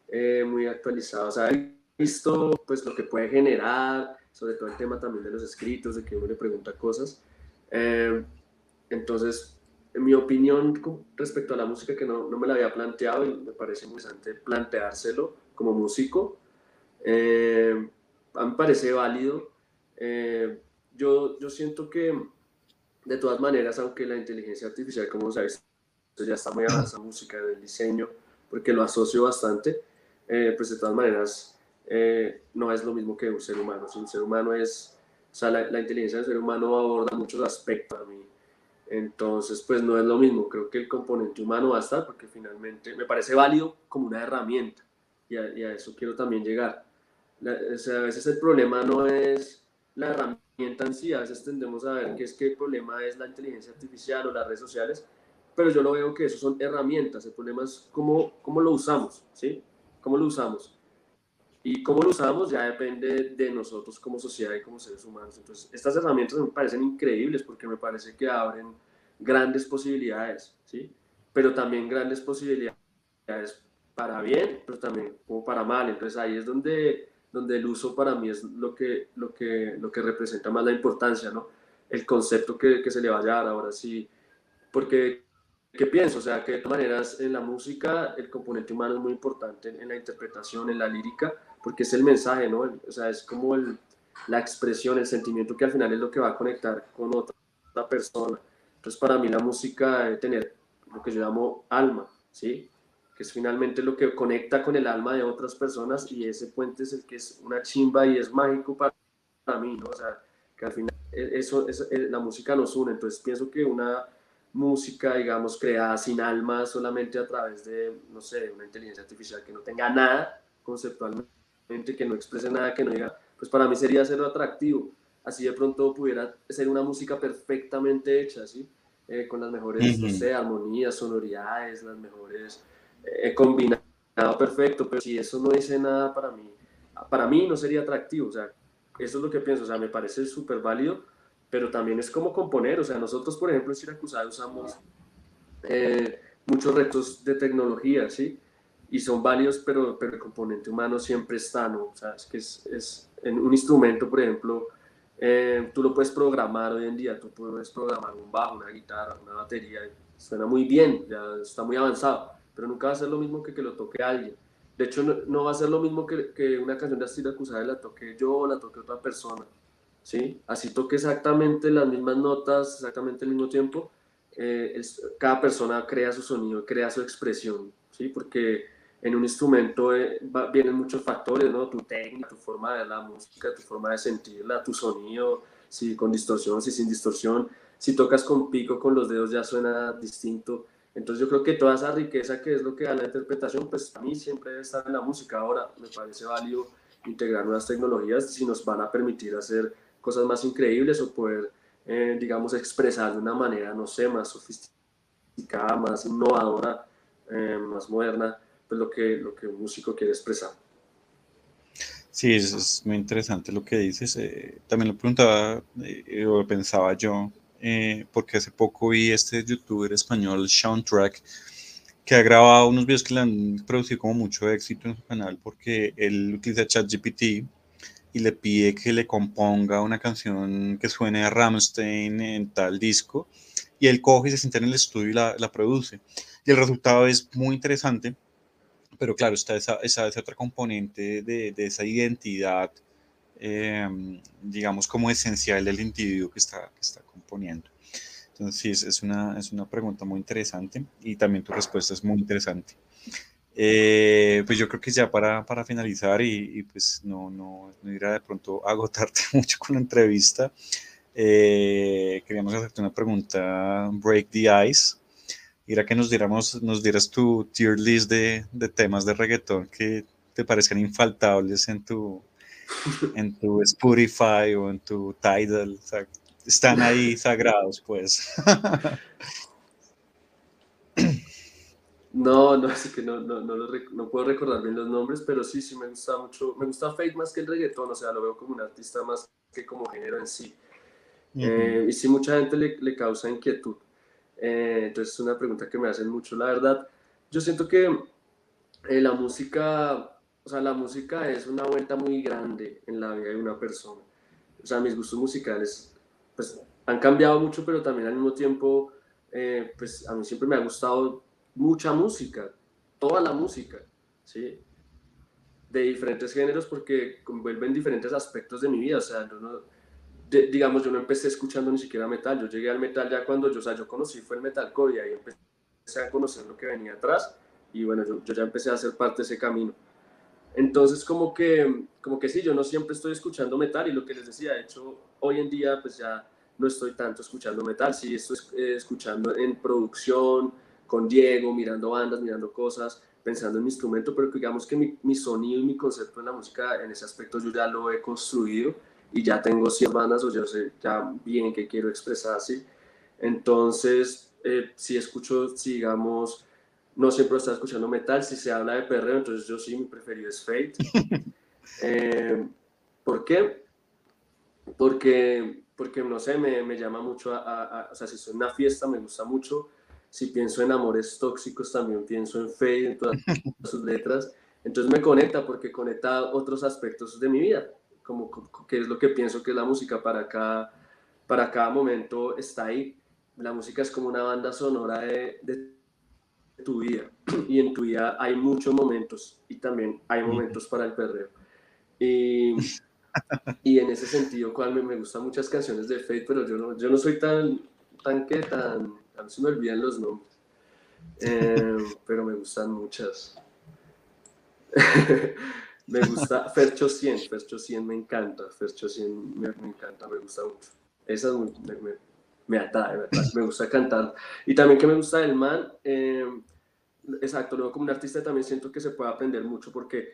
S3: eh, muy actualizado. O sea, he visto pues lo que puede generar, sobre todo el tema también de los escritos, de que uno le pregunta cosas. Eh, entonces, en mi opinión respecto a la música que no, no, me la había planteado y me parece interesante planteárselo como músico, eh, a mí me parece válido. Eh, yo, yo siento que de todas maneras, aunque la inteligencia artificial, como sabéis, ya está muy avanzada música, en el diseño, porque lo asocio bastante, eh, pues de todas maneras no es lo mismo que un ser humano. Si un ser humano es, o sea, la, la inteligencia del ser humano aborda muchos aspectos a mí entonces, pues no es lo mismo. Creo que el componente humano va a estar porque finalmente me parece válido como una herramienta y a, eso quiero también llegar. sea, a veces el problema no es la herramienta en sí, a veces tendemos a ver que es que el problema es la inteligencia artificial o las redes sociales, pero yo lo veo que eso son herramientas, el problema es cómo, cómo lo usamos, ¿sí? ¿Cómo lo usamos? Y cómo lo usamos ya depende de nosotros como sociedad y como seres humanos. Entonces, estas herramientas me parecen increíbles porque me parece que abren grandes posibilidades, ¿sí? Pero también grandes posibilidades para bien, pero también como para mal. Entonces, ahí es donde, donde el uso para mí es lo que, lo, que, lo que representa más la importancia, ¿no? El concepto que, que se le vaya a dar ahora sí. Porque ¿qué pienso? O sea, que de todas maneras en la música el componente humano es muy importante en, la interpretación, en la lírica, porque es el mensaje, ¿no? O sea, es como el, la expresión, el sentimiento que al final es lo que va a conectar con otra, persona. Entonces, para mí la música debe tener lo que yo llamo alma, ¿sí? Que es finalmente lo que conecta con el alma de otras personas y ese puente es el que es una chimba y es mágico para, para mí, ¿no? O sea, que al final e, eso, eso, e, la música nos une. Entonces, pienso que una música, digamos, creada sin alma, solamente a través de, no sé, una inteligencia artificial que no tenga nada conceptualmente, que no exprese nada, que no diga pues para mí sería hacerlo atractivo. Así de pronto pudiera ser una música perfectamente hecha, ¿sí? Eh, con las mejores, no sé, armonías, sonoridades, las mejores, eh, combinado perfecto, pero si eso no dice nada para mí, para mí no sería atractivo, o sea, eso es lo que pienso, o sea, me parece súper válido, pero también es como componer, o sea, nosotros, por ejemplo, en Siracusa usamos eh, muchos retos de tecnología, ¿sí? Y son válidos, pero, pero el componente humano siempre está, ¿no? O sea, es que es, es en un instrumento, por ejemplo, eh, tú lo puedes programar hoy en día, tú puedes programar un bajo, una guitarra, una batería, suena muy bien, ya está muy avanzado, pero nunca va a ser lo mismo que que lo toque alguien. De hecho, no, va a ser lo mismo que, que una canción de Astrid Acusada la toque yo o la toque otra persona. ¿Sí? Así toque exactamente las mismas notas, exactamente el mismo tiempo, eh, cada persona crea su sonido, crea su expresión, ¿sí? porque en un instrumento eh, vienen muchos factores, ¿no? Tu técnica, tu forma de la música, tu forma de sentirla, tu sonido, si con distorsión, si sin distorsión, si tocas con pico, con los dedos ya suena distinto. Entonces yo creo que toda esa riqueza que es lo que da la interpretación, pues a mí siempre debe estar en la música. Ahora me parece válido integrar nuevas tecnologías si nos van a permitir hacer cosas más increíbles o poder, eh, digamos, expresar de una manera, no sé, más sofisticada, más innovadora, eh, más moderna pues, lo, que, lo que un músico quiere expresar.
S1: Sí, es, muy interesante lo que dices. Eh, también lo preguntaba eh, o pensaba yo, eh, porque hace poco vi este youtuber español, Soundtrack, que ha grabado unos videos que le han producido como mucho éxito en su canal, porque él utiliza ChatGPT y le pide que le componga una canción que suene a Rammstein en tal disco, y él coge y se sienta en el estudio y la, la produce. Y el resultado es muy interesante pero claro, está esa, esa, otra componente de, de esa identidad, em, digamos, como esencial del individuo que está, que está componiendo. Entonces, sí, es, es, una, es una pregunta muy interesante y también tu respuesta es muy interesante. Eh, pues yo creo que ya para, para finalizar y, y, pues no, no, no ir a de pronto agotarte mucho con la entrevista, eh, queríamos hacerte una pregunta, break the ice, Mira que nos, diéramos, nos dieras tu tier list de, de, temas de reggaetón que te parezcan infaltables en tu, en tu Spotify o en tu Tidal. O sea, están ahí sagrados, pues.
S3: No, no, así que no, no, no, no, puedo recordar bien los nombres, pero sí, sí me gusta mucho. Me gusta Fate más que el reggaetón, o sea, lo veo como un artista más que como género en sí. eh, y sí, mucha gente le, le causa inquietud. Eh, entonces es una pregunta que me hacen mucho, la verdad. Yo siento que eh, la música, o sea, la música es una vuelta muy grande en la vida de una persona. O sea, mis gustos musicales pues, han cambiado mucho, pero también al mismo tiempo, eh, pues a mí siempre me ha gustado mucha música, toda la música, ¿sí? De diferentes géneros porque envuelven diferentes aspectos de mi vida. O sea, no, digamos, yo no empecé escuchando ni siquiera metal, yo llegué al metal ya cuando yo, o sea, yo conocí fue el metalcore y ahí empecé a conocer lo que venía atrás y bueno, yo, yo ya empecé a hacer parte de ese camino. Entonces, como que, como que sí, yo no siempre estoy escuchando metal y lo que les decía, de hecho, hoy en día pues ya no estoy tanto escuchando metal, sí estoy eh, escuchando en producción, con Diego, mirando bandas, mirando cosas, pensando en mi instrumento, pero digamos que mi, mi sonido y mi concepto en la música en ese aspecto yo ya lo he construido y ya tengo 100 bandas o yo sé ya bien qué quiero expresar así. Entonces, eh, si escucho, si digamos, no siempre está escuchando metal, si se habla de perreo, entonces yo sí, mi preferido es Fate. Eh, ¿Por qué? Porque, porque no sé, me, me llama mucho a, a, o sea, si es una fiesta, me gusta mucho. Si pienso en amores tóxicos, también pienso en Fate, en todas sus letras. Entonces me conecta porque conecta otros aspectos de mi vida como qué es lo que pienso que es la música para cada, para cada momento está ahí. la música es como una banda sonora de, de tu vida y en tu vida hay muchos momentos y también hay momentos para el perreo. Y, y en ese sentido, cual me, me, gustan muchas canciones de Fate, pero yo no, yo no soy tan, tan que tan, a mí se me olvidan los nombres, eh, pero me gustan muchas. me gusta Fercho 100, Fercho 100 me encanta, Fercho 100 me, me encanta, me gusta mucho. Esa me, me, me atrae, me gusta cantar. Y también que me gusta del man, eh, exacto, luego como un artista también siento que se puede aprender mucho porque,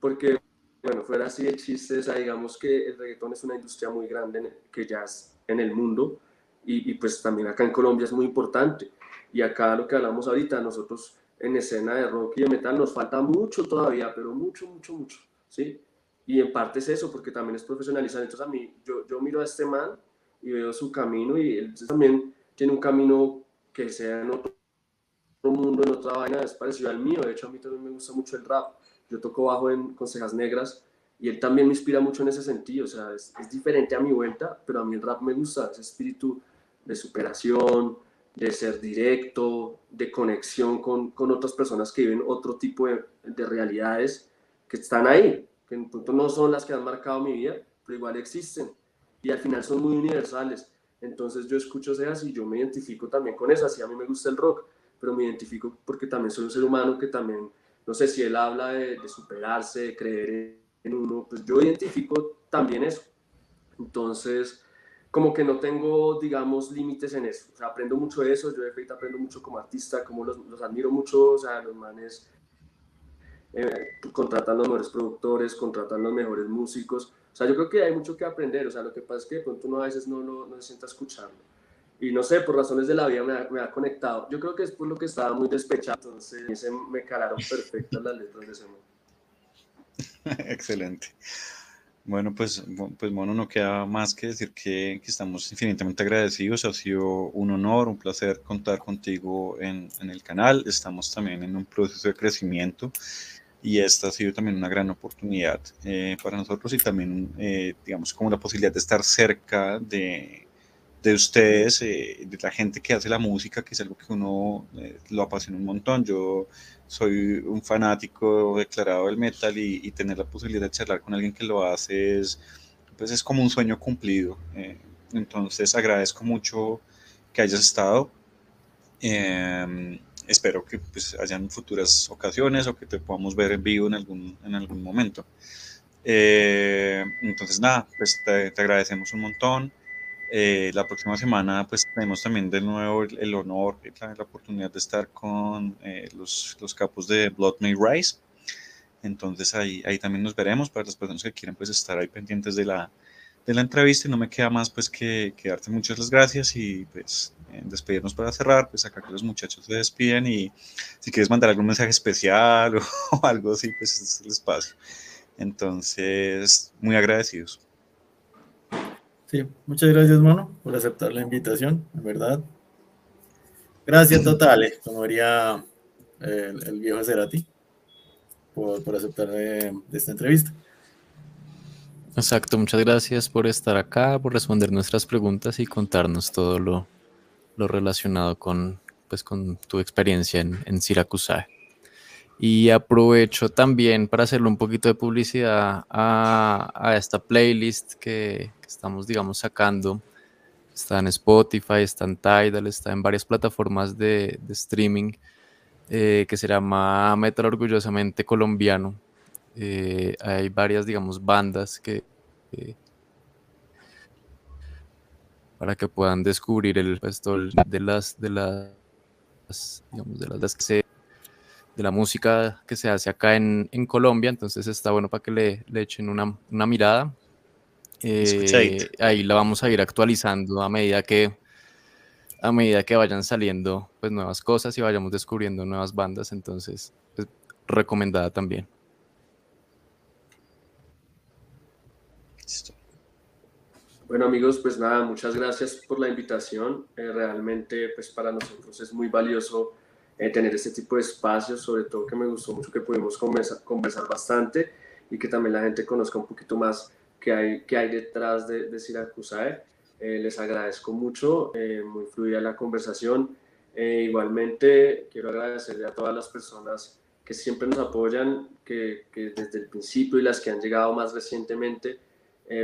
S3: porque bueno, fuera así de chistes, digamos que el reggaetón es una industria muy grande que ya es en el mundo y, y, pues también acá en Colombia es muy importante. Y acá lo que hablamos ahorita, nosotros en escena de rock y de metal nos falta mucho todavía, pero mucho, mucho, mucho, ¿sí? Y en parte es eso, porque también es profesionalizar. Entonces a mí, yo, yo miro a este man y veo su camino y él también tiene un camino que sea en otro mundo, en otra vaina, es parecido al mío. De hecho, a mí también me gusta mucho el rap. Yo toco bajo en Consejas Negras y él también me inspira mucho en ese sentido. O sea, es, es diferente a mi vuelta, pero a mí el rap me gusta, ese espíritu de superación, de ser directo, de conexión con, con otras personas que viven otro tipo de, de, realidades que están ahí, que en punto no son las que han marcado mi vida, pero igual existen y al final son muy universales. Entonces yo escucho esas y yo me identifico también con esas. Y a mí me gusta el rock, pero me identifico porque también soy un ser humano que también, no sé si él habla de, de superarse, de creer en uno, pues yo identifico también eso. Entonces, como que no tengo, digamos, límites en eso. O sea, aprendo mucho de eso. Yo de feita aprendo mucho como artista, como los, los admiro mucho. O sea, los manes eh, contratan los mejores productores, contratan los mejores músicos. O sea, yo creo que hay mucho que aprender. O sea, lo que pasa es que de pronto uno a veces no, no, no se sienta escucharlo. Y no sé, por razones de la vida me ha, me ha, conectado. Yo creo que es por lo que estaba muy despechado. Entonces me calaron perfectas las letras de ese momento.
S1: Excelente. Bueno, pues, pues bueno, no queda más que decir que, que, estamos infinitamente agradecidos. Ha sido un honor, un placer contar contigo en, en el canal. Estamos también en un proceso de crecimiento y esta ha sido también una gran oportunidad eh, para nosotros y también, eh, digamos, como la posibilidad de estar cerca de, de ustedes, eh, de la gente que hace la música, que es algo que uno eh, lo apasiona un montón. Yo soy un fanático declarado del metal y, y, tener la posibilidad de charlar con alguien que lo hace es, pues es como un sueño cumplido. Eh, entonces agradezco mucho que hayas estado. Eh, espero que pues, hayan futuras ocasiones o que te podamos ver en vivo en algún, en algún momento. Eh, entonces, nada, pues te, te, agradecemos un montón. Eh, la próxima semana, pues tenemos también de nuevo el, el honor, la, la, oportunidad de estar con eh, los, los, capos de Blood May Rise. Entonces, ahí, ahí también nos veremos para las personas que quieran pues, estar ahí pendientes de la, de la entrevista y no me queda más pues que, que darte muchas las gracias y pues eh, despedirnos para cerrar, pues acá que los muchachos se despiden y si quieres mandar algún mensaje especial o, o algo así, pues es el espacio. Entonces, muy agradecidos.
S4: Sí, muchas gracias, Mono, por aceptar la invitación, en verdad. Gracias totales, como diría el, el viejo Cerati, por, por aceptar de esta entrevista.
S2: Exacto, muchas gracias por estar acá, por responder nuestras preguntas y contarnos todo lo, lo relacionado con, pues, con tu experiencia en, en Siracusae. Y aprovecho también para hacerle un poquito de publicidad a, a esta playlist que, estamos, digamos, sacando. Está en Spotify, está en Tidal, está en varias plataformas de, de streaming eh, que se llama Metal Orgullosamente Colombiano. Eh, hay varias, digamos, bandas que, para que puedan descubrir el puesto de las de las digamos de las que se de la música que se hace acá en, en Colombia, entonces está bueno para que le, le echen una, una mirada. Eh, ahí la vamos a ir actualizando a medida que a medida que vayan saliendo pues nuevas cosas y vayamos descubriendo nuevas bandas, entonces pues, recomendada también.
S3: Listo. Bueno amigos, pues nada, muchas gracias por la invitación. Eh, realmente pues para nosotros es muy valioso eh, tener este tipo de espacios, sobre todo que me gustó mucho que pudimos conversar, conversar bastante y que también la gente conozca un poquito más qué hay, qué hay detrás de, de Siracusae. Eh, les agradezco mucho, eh, muy fluida la conversación. Eh, igualmente, quiero agradecerle a todas las personas que siempre nos apoyan, que, que desde el principio y las que han llegado más recientemente,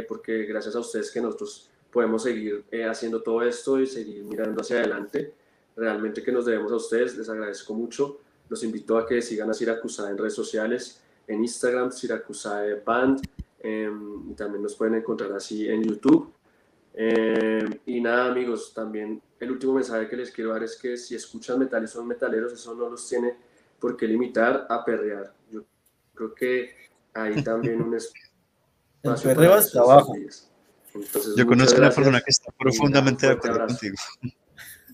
S3: porque gracias a ustedes que nosotros podemos seguir haciendo todo esto y seguir mirando hacia adelante. Realmente que nos debemos a ustedes, les agradezco mucho. Los invito a que sigan a Siracusa en redes sociales, en Instagram, Siracusae Band, y también nos pueden encontrar así en YouTube. Em, y nada, amigos, también el último mensaje que les quiero dar es que si escuchan metal y son metaleros, eso no los tiene por qué limitar a perrear. Yo creo que hay también un espacio.
S4: El perreo hasta abajo.
S1: Yo conozco a una persona que está profundamente de acuerdo contigo.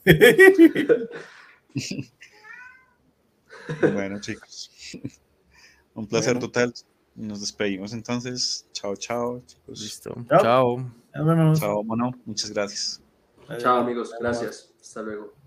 S1: bueno, chicos. Un placer total. Nos despedimos entonces. Chao, chao, chicos.
S2: Listo. Chao.
S1: Chao, mono. Muchas gracias.
S3: Chao, amigos. Gracias. Hasta luego.